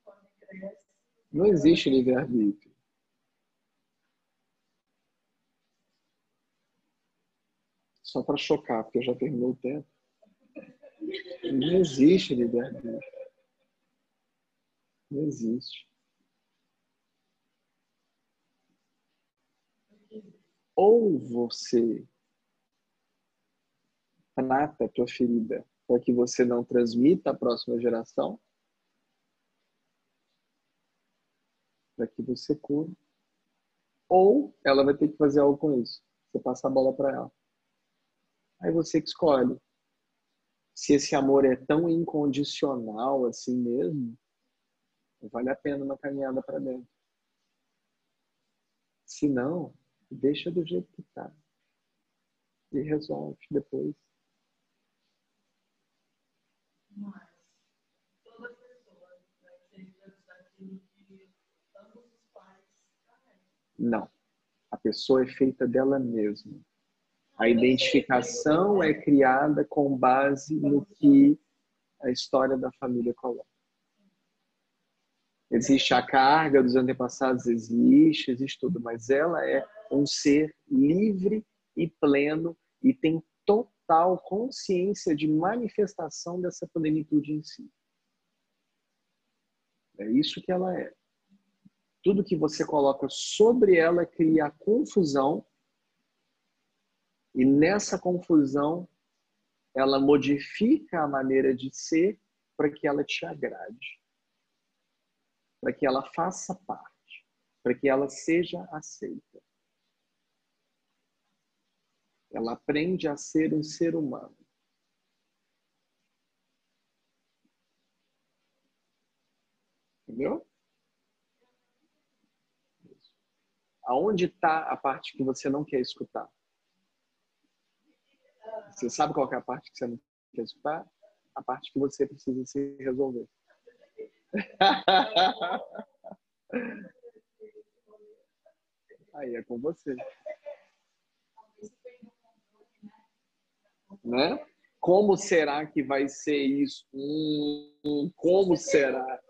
conforme cresce. Não existe livre-arbítrio. Só para chocar, porque já terminou o tempo. Não existe livre-arbítrio. Não existe. Ou você trata a tua ferida para que você não transmita à próxima geração, para que você cure, ou ela vai ter que fazer algo com isso. Você passa a bola para ela. Aí você que escolhe. Se esse amor é tão incondicional assim mesmo, vale a pena uma caminhada para dentro. Se não, deixa do jeito que tá. E resolve depois. Mas toda pessoa vai ser daquilo que ambos os pais carregam. Não. A pessoa é feita dela mesma. A identificação é criada com base no que a história da família coloca. Existe a carga dos antepassados, existe, existe tudo, mas ela é um ser livre e pleno e tem total consciência de manifestação dessa plenitude em si. É isso que ela é. Tudo que você coloca sobre ela cria confusão e nessa confusão, ela modifica a maneira de ser para que ela te agrade, para que ela faça parte, para que ela seja aceita. Ela aprende a ser um ser humano. Entendeu? Aonde está a parte que você não quer escutar? Você sabe qual é a parte que você não quer escutar? A parte que você precisa se resolver. Aí é com você. Né? Como será que vai ser isso? Hum, como será?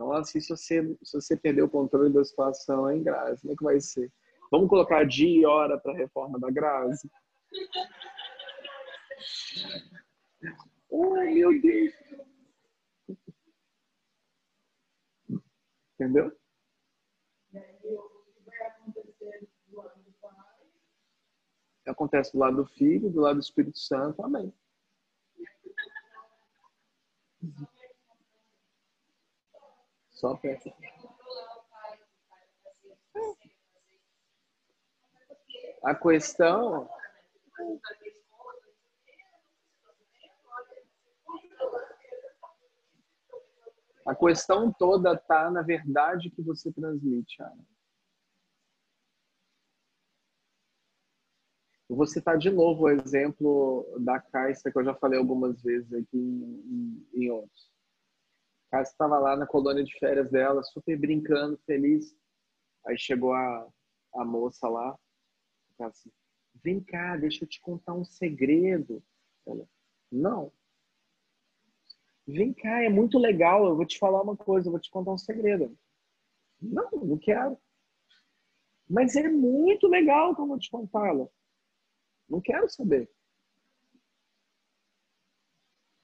Nossa, se você, se você perder o controle da situação, hein, Grazi? Como é que vai ser? Vamos colocar dia e hora para a reforma da Grazi? Oh, meu Deus. Entendeu? Acontece do lado do Filho, do lado do Espírito Santo. Amém. Só peça. controlar o pai, o pai fazer, fazer. A questão, a questão toda tá na verdade que você transmite, Ana. Eu vou citar de novo o exemplo da Caixa que eu já falei algumas vezes aqui em, em, em outros. A Caixa estava lá na colônia de férias dela, super brincando, feliz. Aí chegou a, a moça lá, ela assim, vem cá, deixa eu te contar um segredo. Ela, não. Vem cá, é muito legal, eu vou te falar uma coisa, eu vou te contar um segredo. Não, não quero. Mas é muito legal como eu te contar. Ela, não quero saber.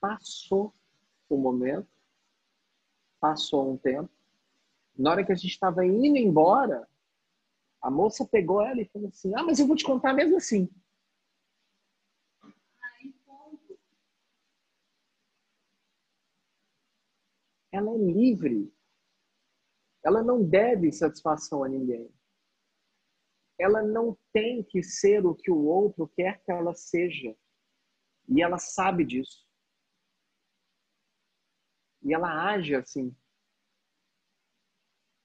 Passou o momento, passou um tempo. Na hora que a gente estava indo embora, a moça pegou ela e falou assim: Ah, mas eu vou te contar mesmo assim. Ela é livre. Ela não deve satisfação a ninguém. Ela não tem que ser o que o outro quer que ela seja. E ela sabe disso. E ela age assim.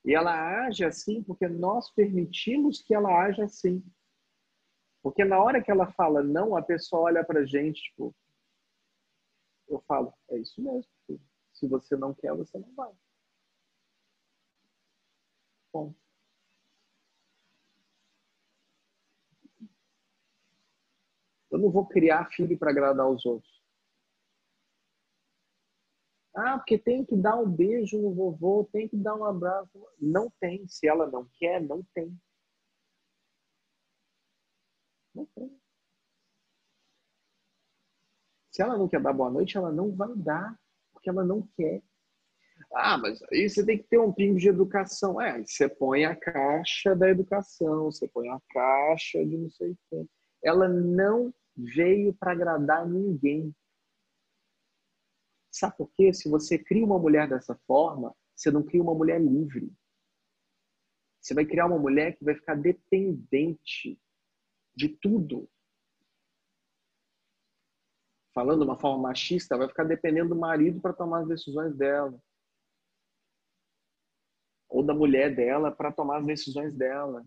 E ela age assim porque nós permitimos que ela haja assim. Porque na hora que ela fala não, a pessoa olha pra gente, tipo, eu falo, é isso mesmo. Se você não quer, você não vai. Bom. Eu não vou criar filho para agradar os outros. Ah, porque tem que dar um beijo no vovô, tem que dar um abraço. Não tem. Se ela não quer, não tem. Não tem. Se ela não quer dar boa noite, ela não vai dar, porque ela não quer. Ah, mas aí você tem que ter um pingo de educação. É, você põe a caixa da educação, você põe a caixa de não sei o quê. Ela não veio para agradar ninguém. Sabe por quê? Se você cria uma mulher dessa forma, você não cria uma mulher livre. Você vai criar uma mulher que vai ficar dependente de tudo. Falando de uma forma machista, vai ficar dependendo do marido para tomar as decisões dela. Ou da mulher dela para tomar as decisões dela.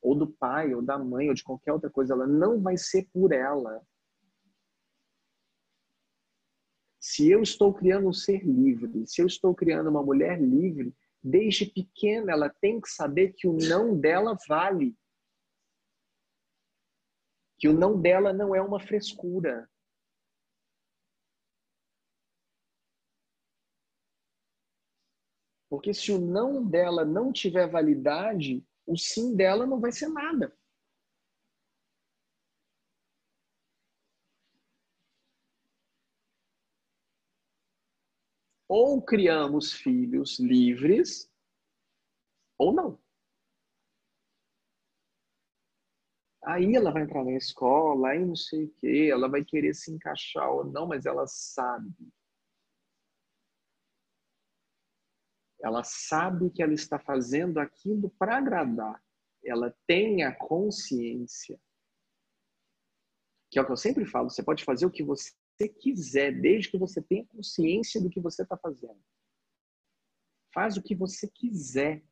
Ou do pai, ou da mãe, ou de qualquer outra coisa. Ela não vai ser por ela. Se eu estou criando um ser livre, se eu estou criando uma mulher livre, desde pequena ela tem que saber que o não dela vale. Que o não dela não é uma frescura. Porque se o não dela não tiver validade, o sim dela não vai ser nada. Ou criamos filhos livres, ou não. Aí ela vai entrar na escola, aí não sei o quê, ela vai querer se encaixar ou não, mas ela sabe. Ela sabe que ela está fazendo aquilo para agradar. Ela tem a consciência. Que é o que eu sempre falo, você pode fazer o que você você quiser, desde que você tenha consciência do que você está fazendo. Faz o que você quiser.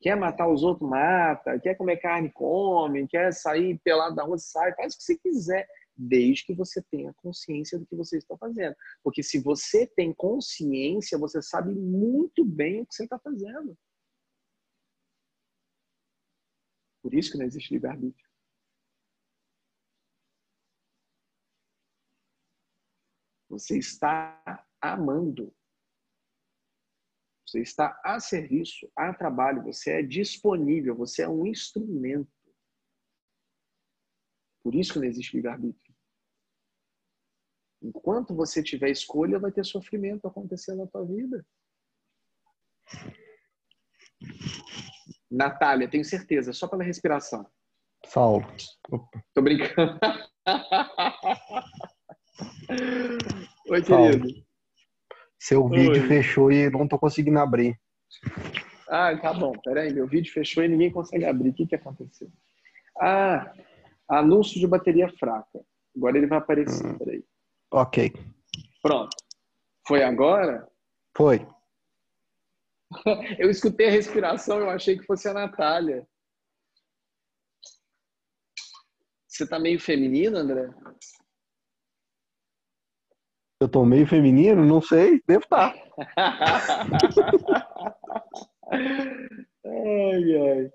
Quer matar os outros, mata. Quer comer carne, come. Quer sair pelado da rua, sai. Faz o que você quiser, desde que você tenha consciência do que você está fazendo. Porque se você tem consciência, você sabe muito bem o que você está fazendo. Por isso que não existe livre-arbítrio. Você está amando. Você está a serviço, a trabalho, você é disponível, você é um instrumento. Por isso que não existe livre-arbítrio. Enquanto você tiver escolha, vai ter sofrimento acontecendo na tua vida. Natália, tenho certeza, só pela respiração. Saulo. Opa. Tô brincando. Oi, querido. Seu vídeo Oi. fechou e não tô conseguindo abrir. Ah, tá bom. Peraí, meu vídeo fechou e ninguém consegue abrir. O que, que aconteceu? Ah, anúncio de bateria fraca. Agora ele vai aparecer. Hum. Peraí. Ok. Pronto. Foi agora? Foi. Eu escutei a respiração, eu achei que fosse a Natália. Você tá meio feminina, André? Eu tô meio feminino? Não sei. Devo estar. ai, ai.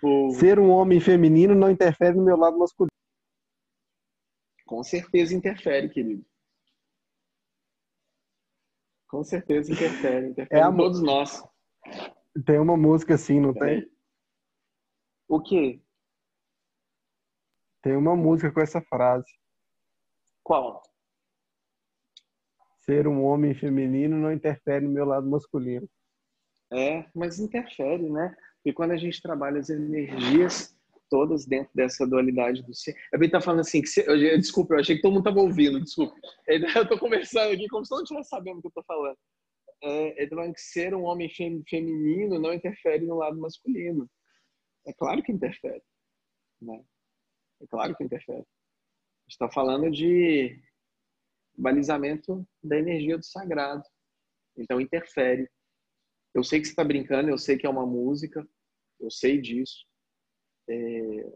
Povo. Ser um homem feminino não interfere no meu lado masculino. Com certeza interfere, querido. Com certeza interfere. Interfere É a todos nós. Tem uma música assim, não tem? Peraí. O quê? Tem uma música com essa frase. Qual? Ser um homem feminino não interfere no meu lado masculino. É, mas interfere, né? E quando a gente trabalha as energias todas dentro dessa dualidade do ser. Eu bem tá falando assim, que se, desculpa, eu achei que todo mundo tava ouvindo, desculpa. Eu tô conversando aqui como se todo mundo estivesse sabendo o que eu tô falando. É, ele tá falando que ser um homem fem- feminino não interfere no lado masculino. É claro que interfere, né? É claro que interfere. A gente está falando de balizamento da energia do sagrado. Então interfere. Eu sei que você está brincando, eu sei que é uma música, eu sei disso. É,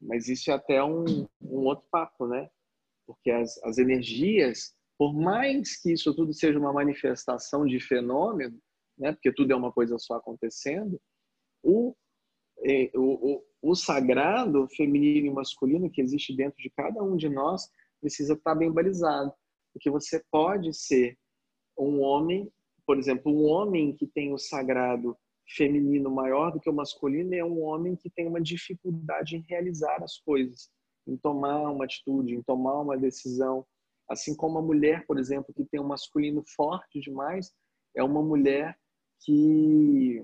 mas isso é até um, um outro papo, né? Porque as, as energias, por mais que isso tudo seja uma manifestação de fenômeno, né? Porque tudo é uma coisa só acontecendo, o, é, o, o, o sagrado, feminino e masculino que existe dentro de cada um de nós precisa estar bem balizado. Porque você pode ser um homem, por exemplo, um homem que tem o sagrado feminino maior do que o masculino é um homem que tem uma dificuldade em realizar as coisas, em tomar uma atitude, em tomar uma decisão. Assim como a mulher, por exemplo, que tem um masculino forte demais, é uma mulher que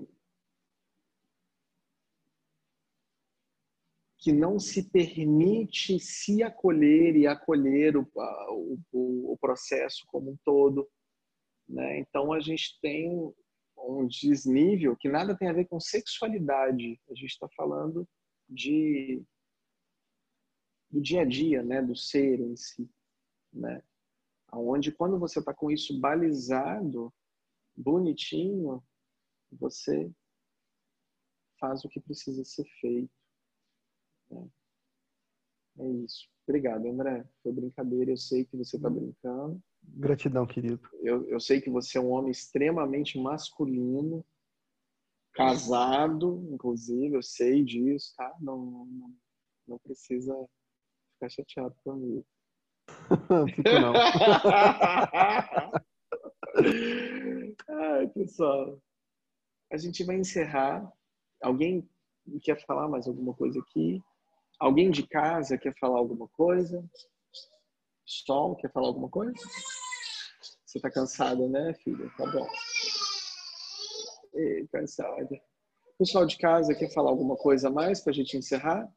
que não se permite se acolher e acolher o, o, o processo como um todo. Né? Então, a gente tem um desnível que nada tem a ver com sexualidade. A gente está falando de do dia a dia, né, do ser em si, né? Aonde quando você está com isso balizado, bonitinho, você faz o que precisa ser feito. É isso. Obrigado, André. Foi brincadeira. Eu sei que você está brincando. Gratidão, querido. Eu, eu sei que você é um homem extremamente masculino, casado, inclusive, eu sei disso, tá? Não, não, não precisa ficar chateado comigo. Fico não. Ai, pessoal. A gente vai encerrar. Alguém quer falar mais alguma coisa aqui? Alguém de casa quer falar alguma coisa? Sol, quer falar alguma coisa? Você tá cansada, né, filha? Tá bom. Ei, cansada. Pessoal de casa quer falar alguma coisa a mais pra gente encerrar?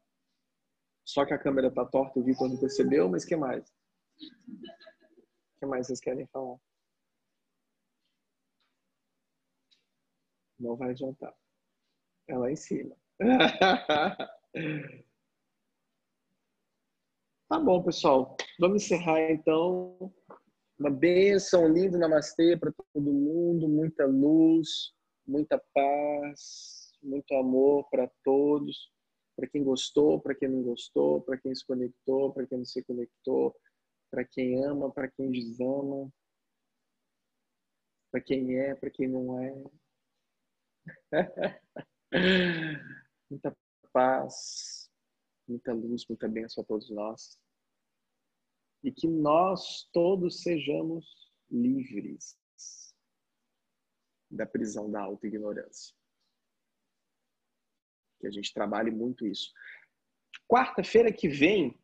Só que a câmera tá torta, o Vitor não percebeu, mas que mais? O que mais vocês querem falar? Não vai adiantar. É lá em cima. Tá bom, pessoal. Vamos encerrar então. Uma bênção, um lindo namastê para todo mundo, muita luz, muita paz, muito amor para todos. Para quem gostou, para quem não gostou, para quem se conectou, para quem não se conectou, para quem ama, para quem desama, para quem é, para quem não é. muita paz, muita luz, muita bênção a todos nós. E que nós todos sejamos livres da prisão da autoignorância. Que a gente trabalhe muito isso. Quarta-feira que vem,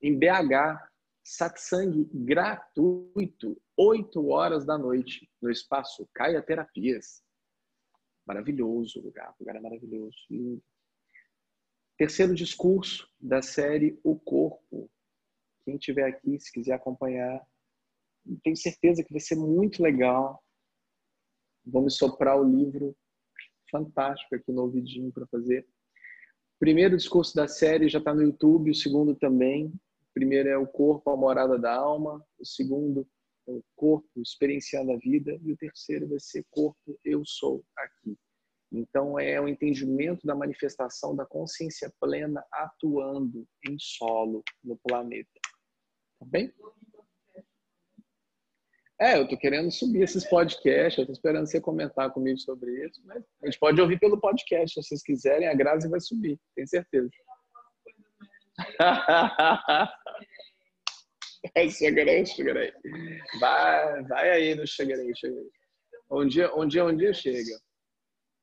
em BH, satsang gratuito, 8 horas da noite, no espaço Caia Terapias. Maravilhoso lugar, lugar é maravilhoso. lindo. Terceiro discurso da série O Corpo. Quem estiver aqui, se quiser acompanhar, tenho certeza que vai ser muito legal. Vamos soprar o livro fantástico aqui no ouvidinho para fazer. O primeiro discurso da série já está no YouTube, o segundo também. O primeiro é o corpo, a morada da alma. O segundo é o corpo, experienciando a vida. E o terceiro vai ser corpo, eu sou aqui. Então, é o entendimento da manifestação da consciência plena atuando em solo no planeta. Tá bem? É, eu tô querendo subir esses podcasts, eu tô esperando você comentar comigo sobre isso, mas a gente pode ouvir pelo podcast, se vocês quiserem, a Grazi vai subir, tenho certeza. Chegarei, chegarei. Vai, vai aí no chegarei, chegarei. Um dia, um dia, um dia chega.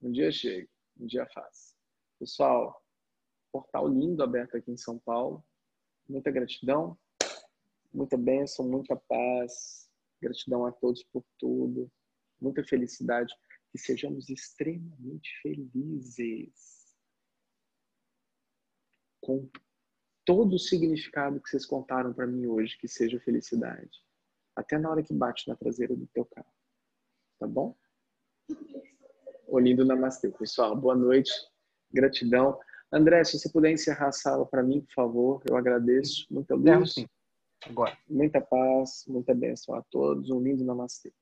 Um dia chega, um dia faz. Pessoal, portal lindo aberto aqui em São Paulo. Muita gratidão, muita bênção, muita paz Gratidão a todos por tudo. Muita felicidade. Que sejamos extremamente felizes. Com todo o significado que vocês contaram para mim hoje, que seja felicidade. Até na hora que bate na traseira do teu carro. Tá bom? O lindo namastê. Pessoal, boa noite. Gratidão. André, se você puder encerrar a sala para mim, por favor, eu agradeço. Luz. sim. Agora. Muita paz, muita bênção a todos. Um lindo namastê.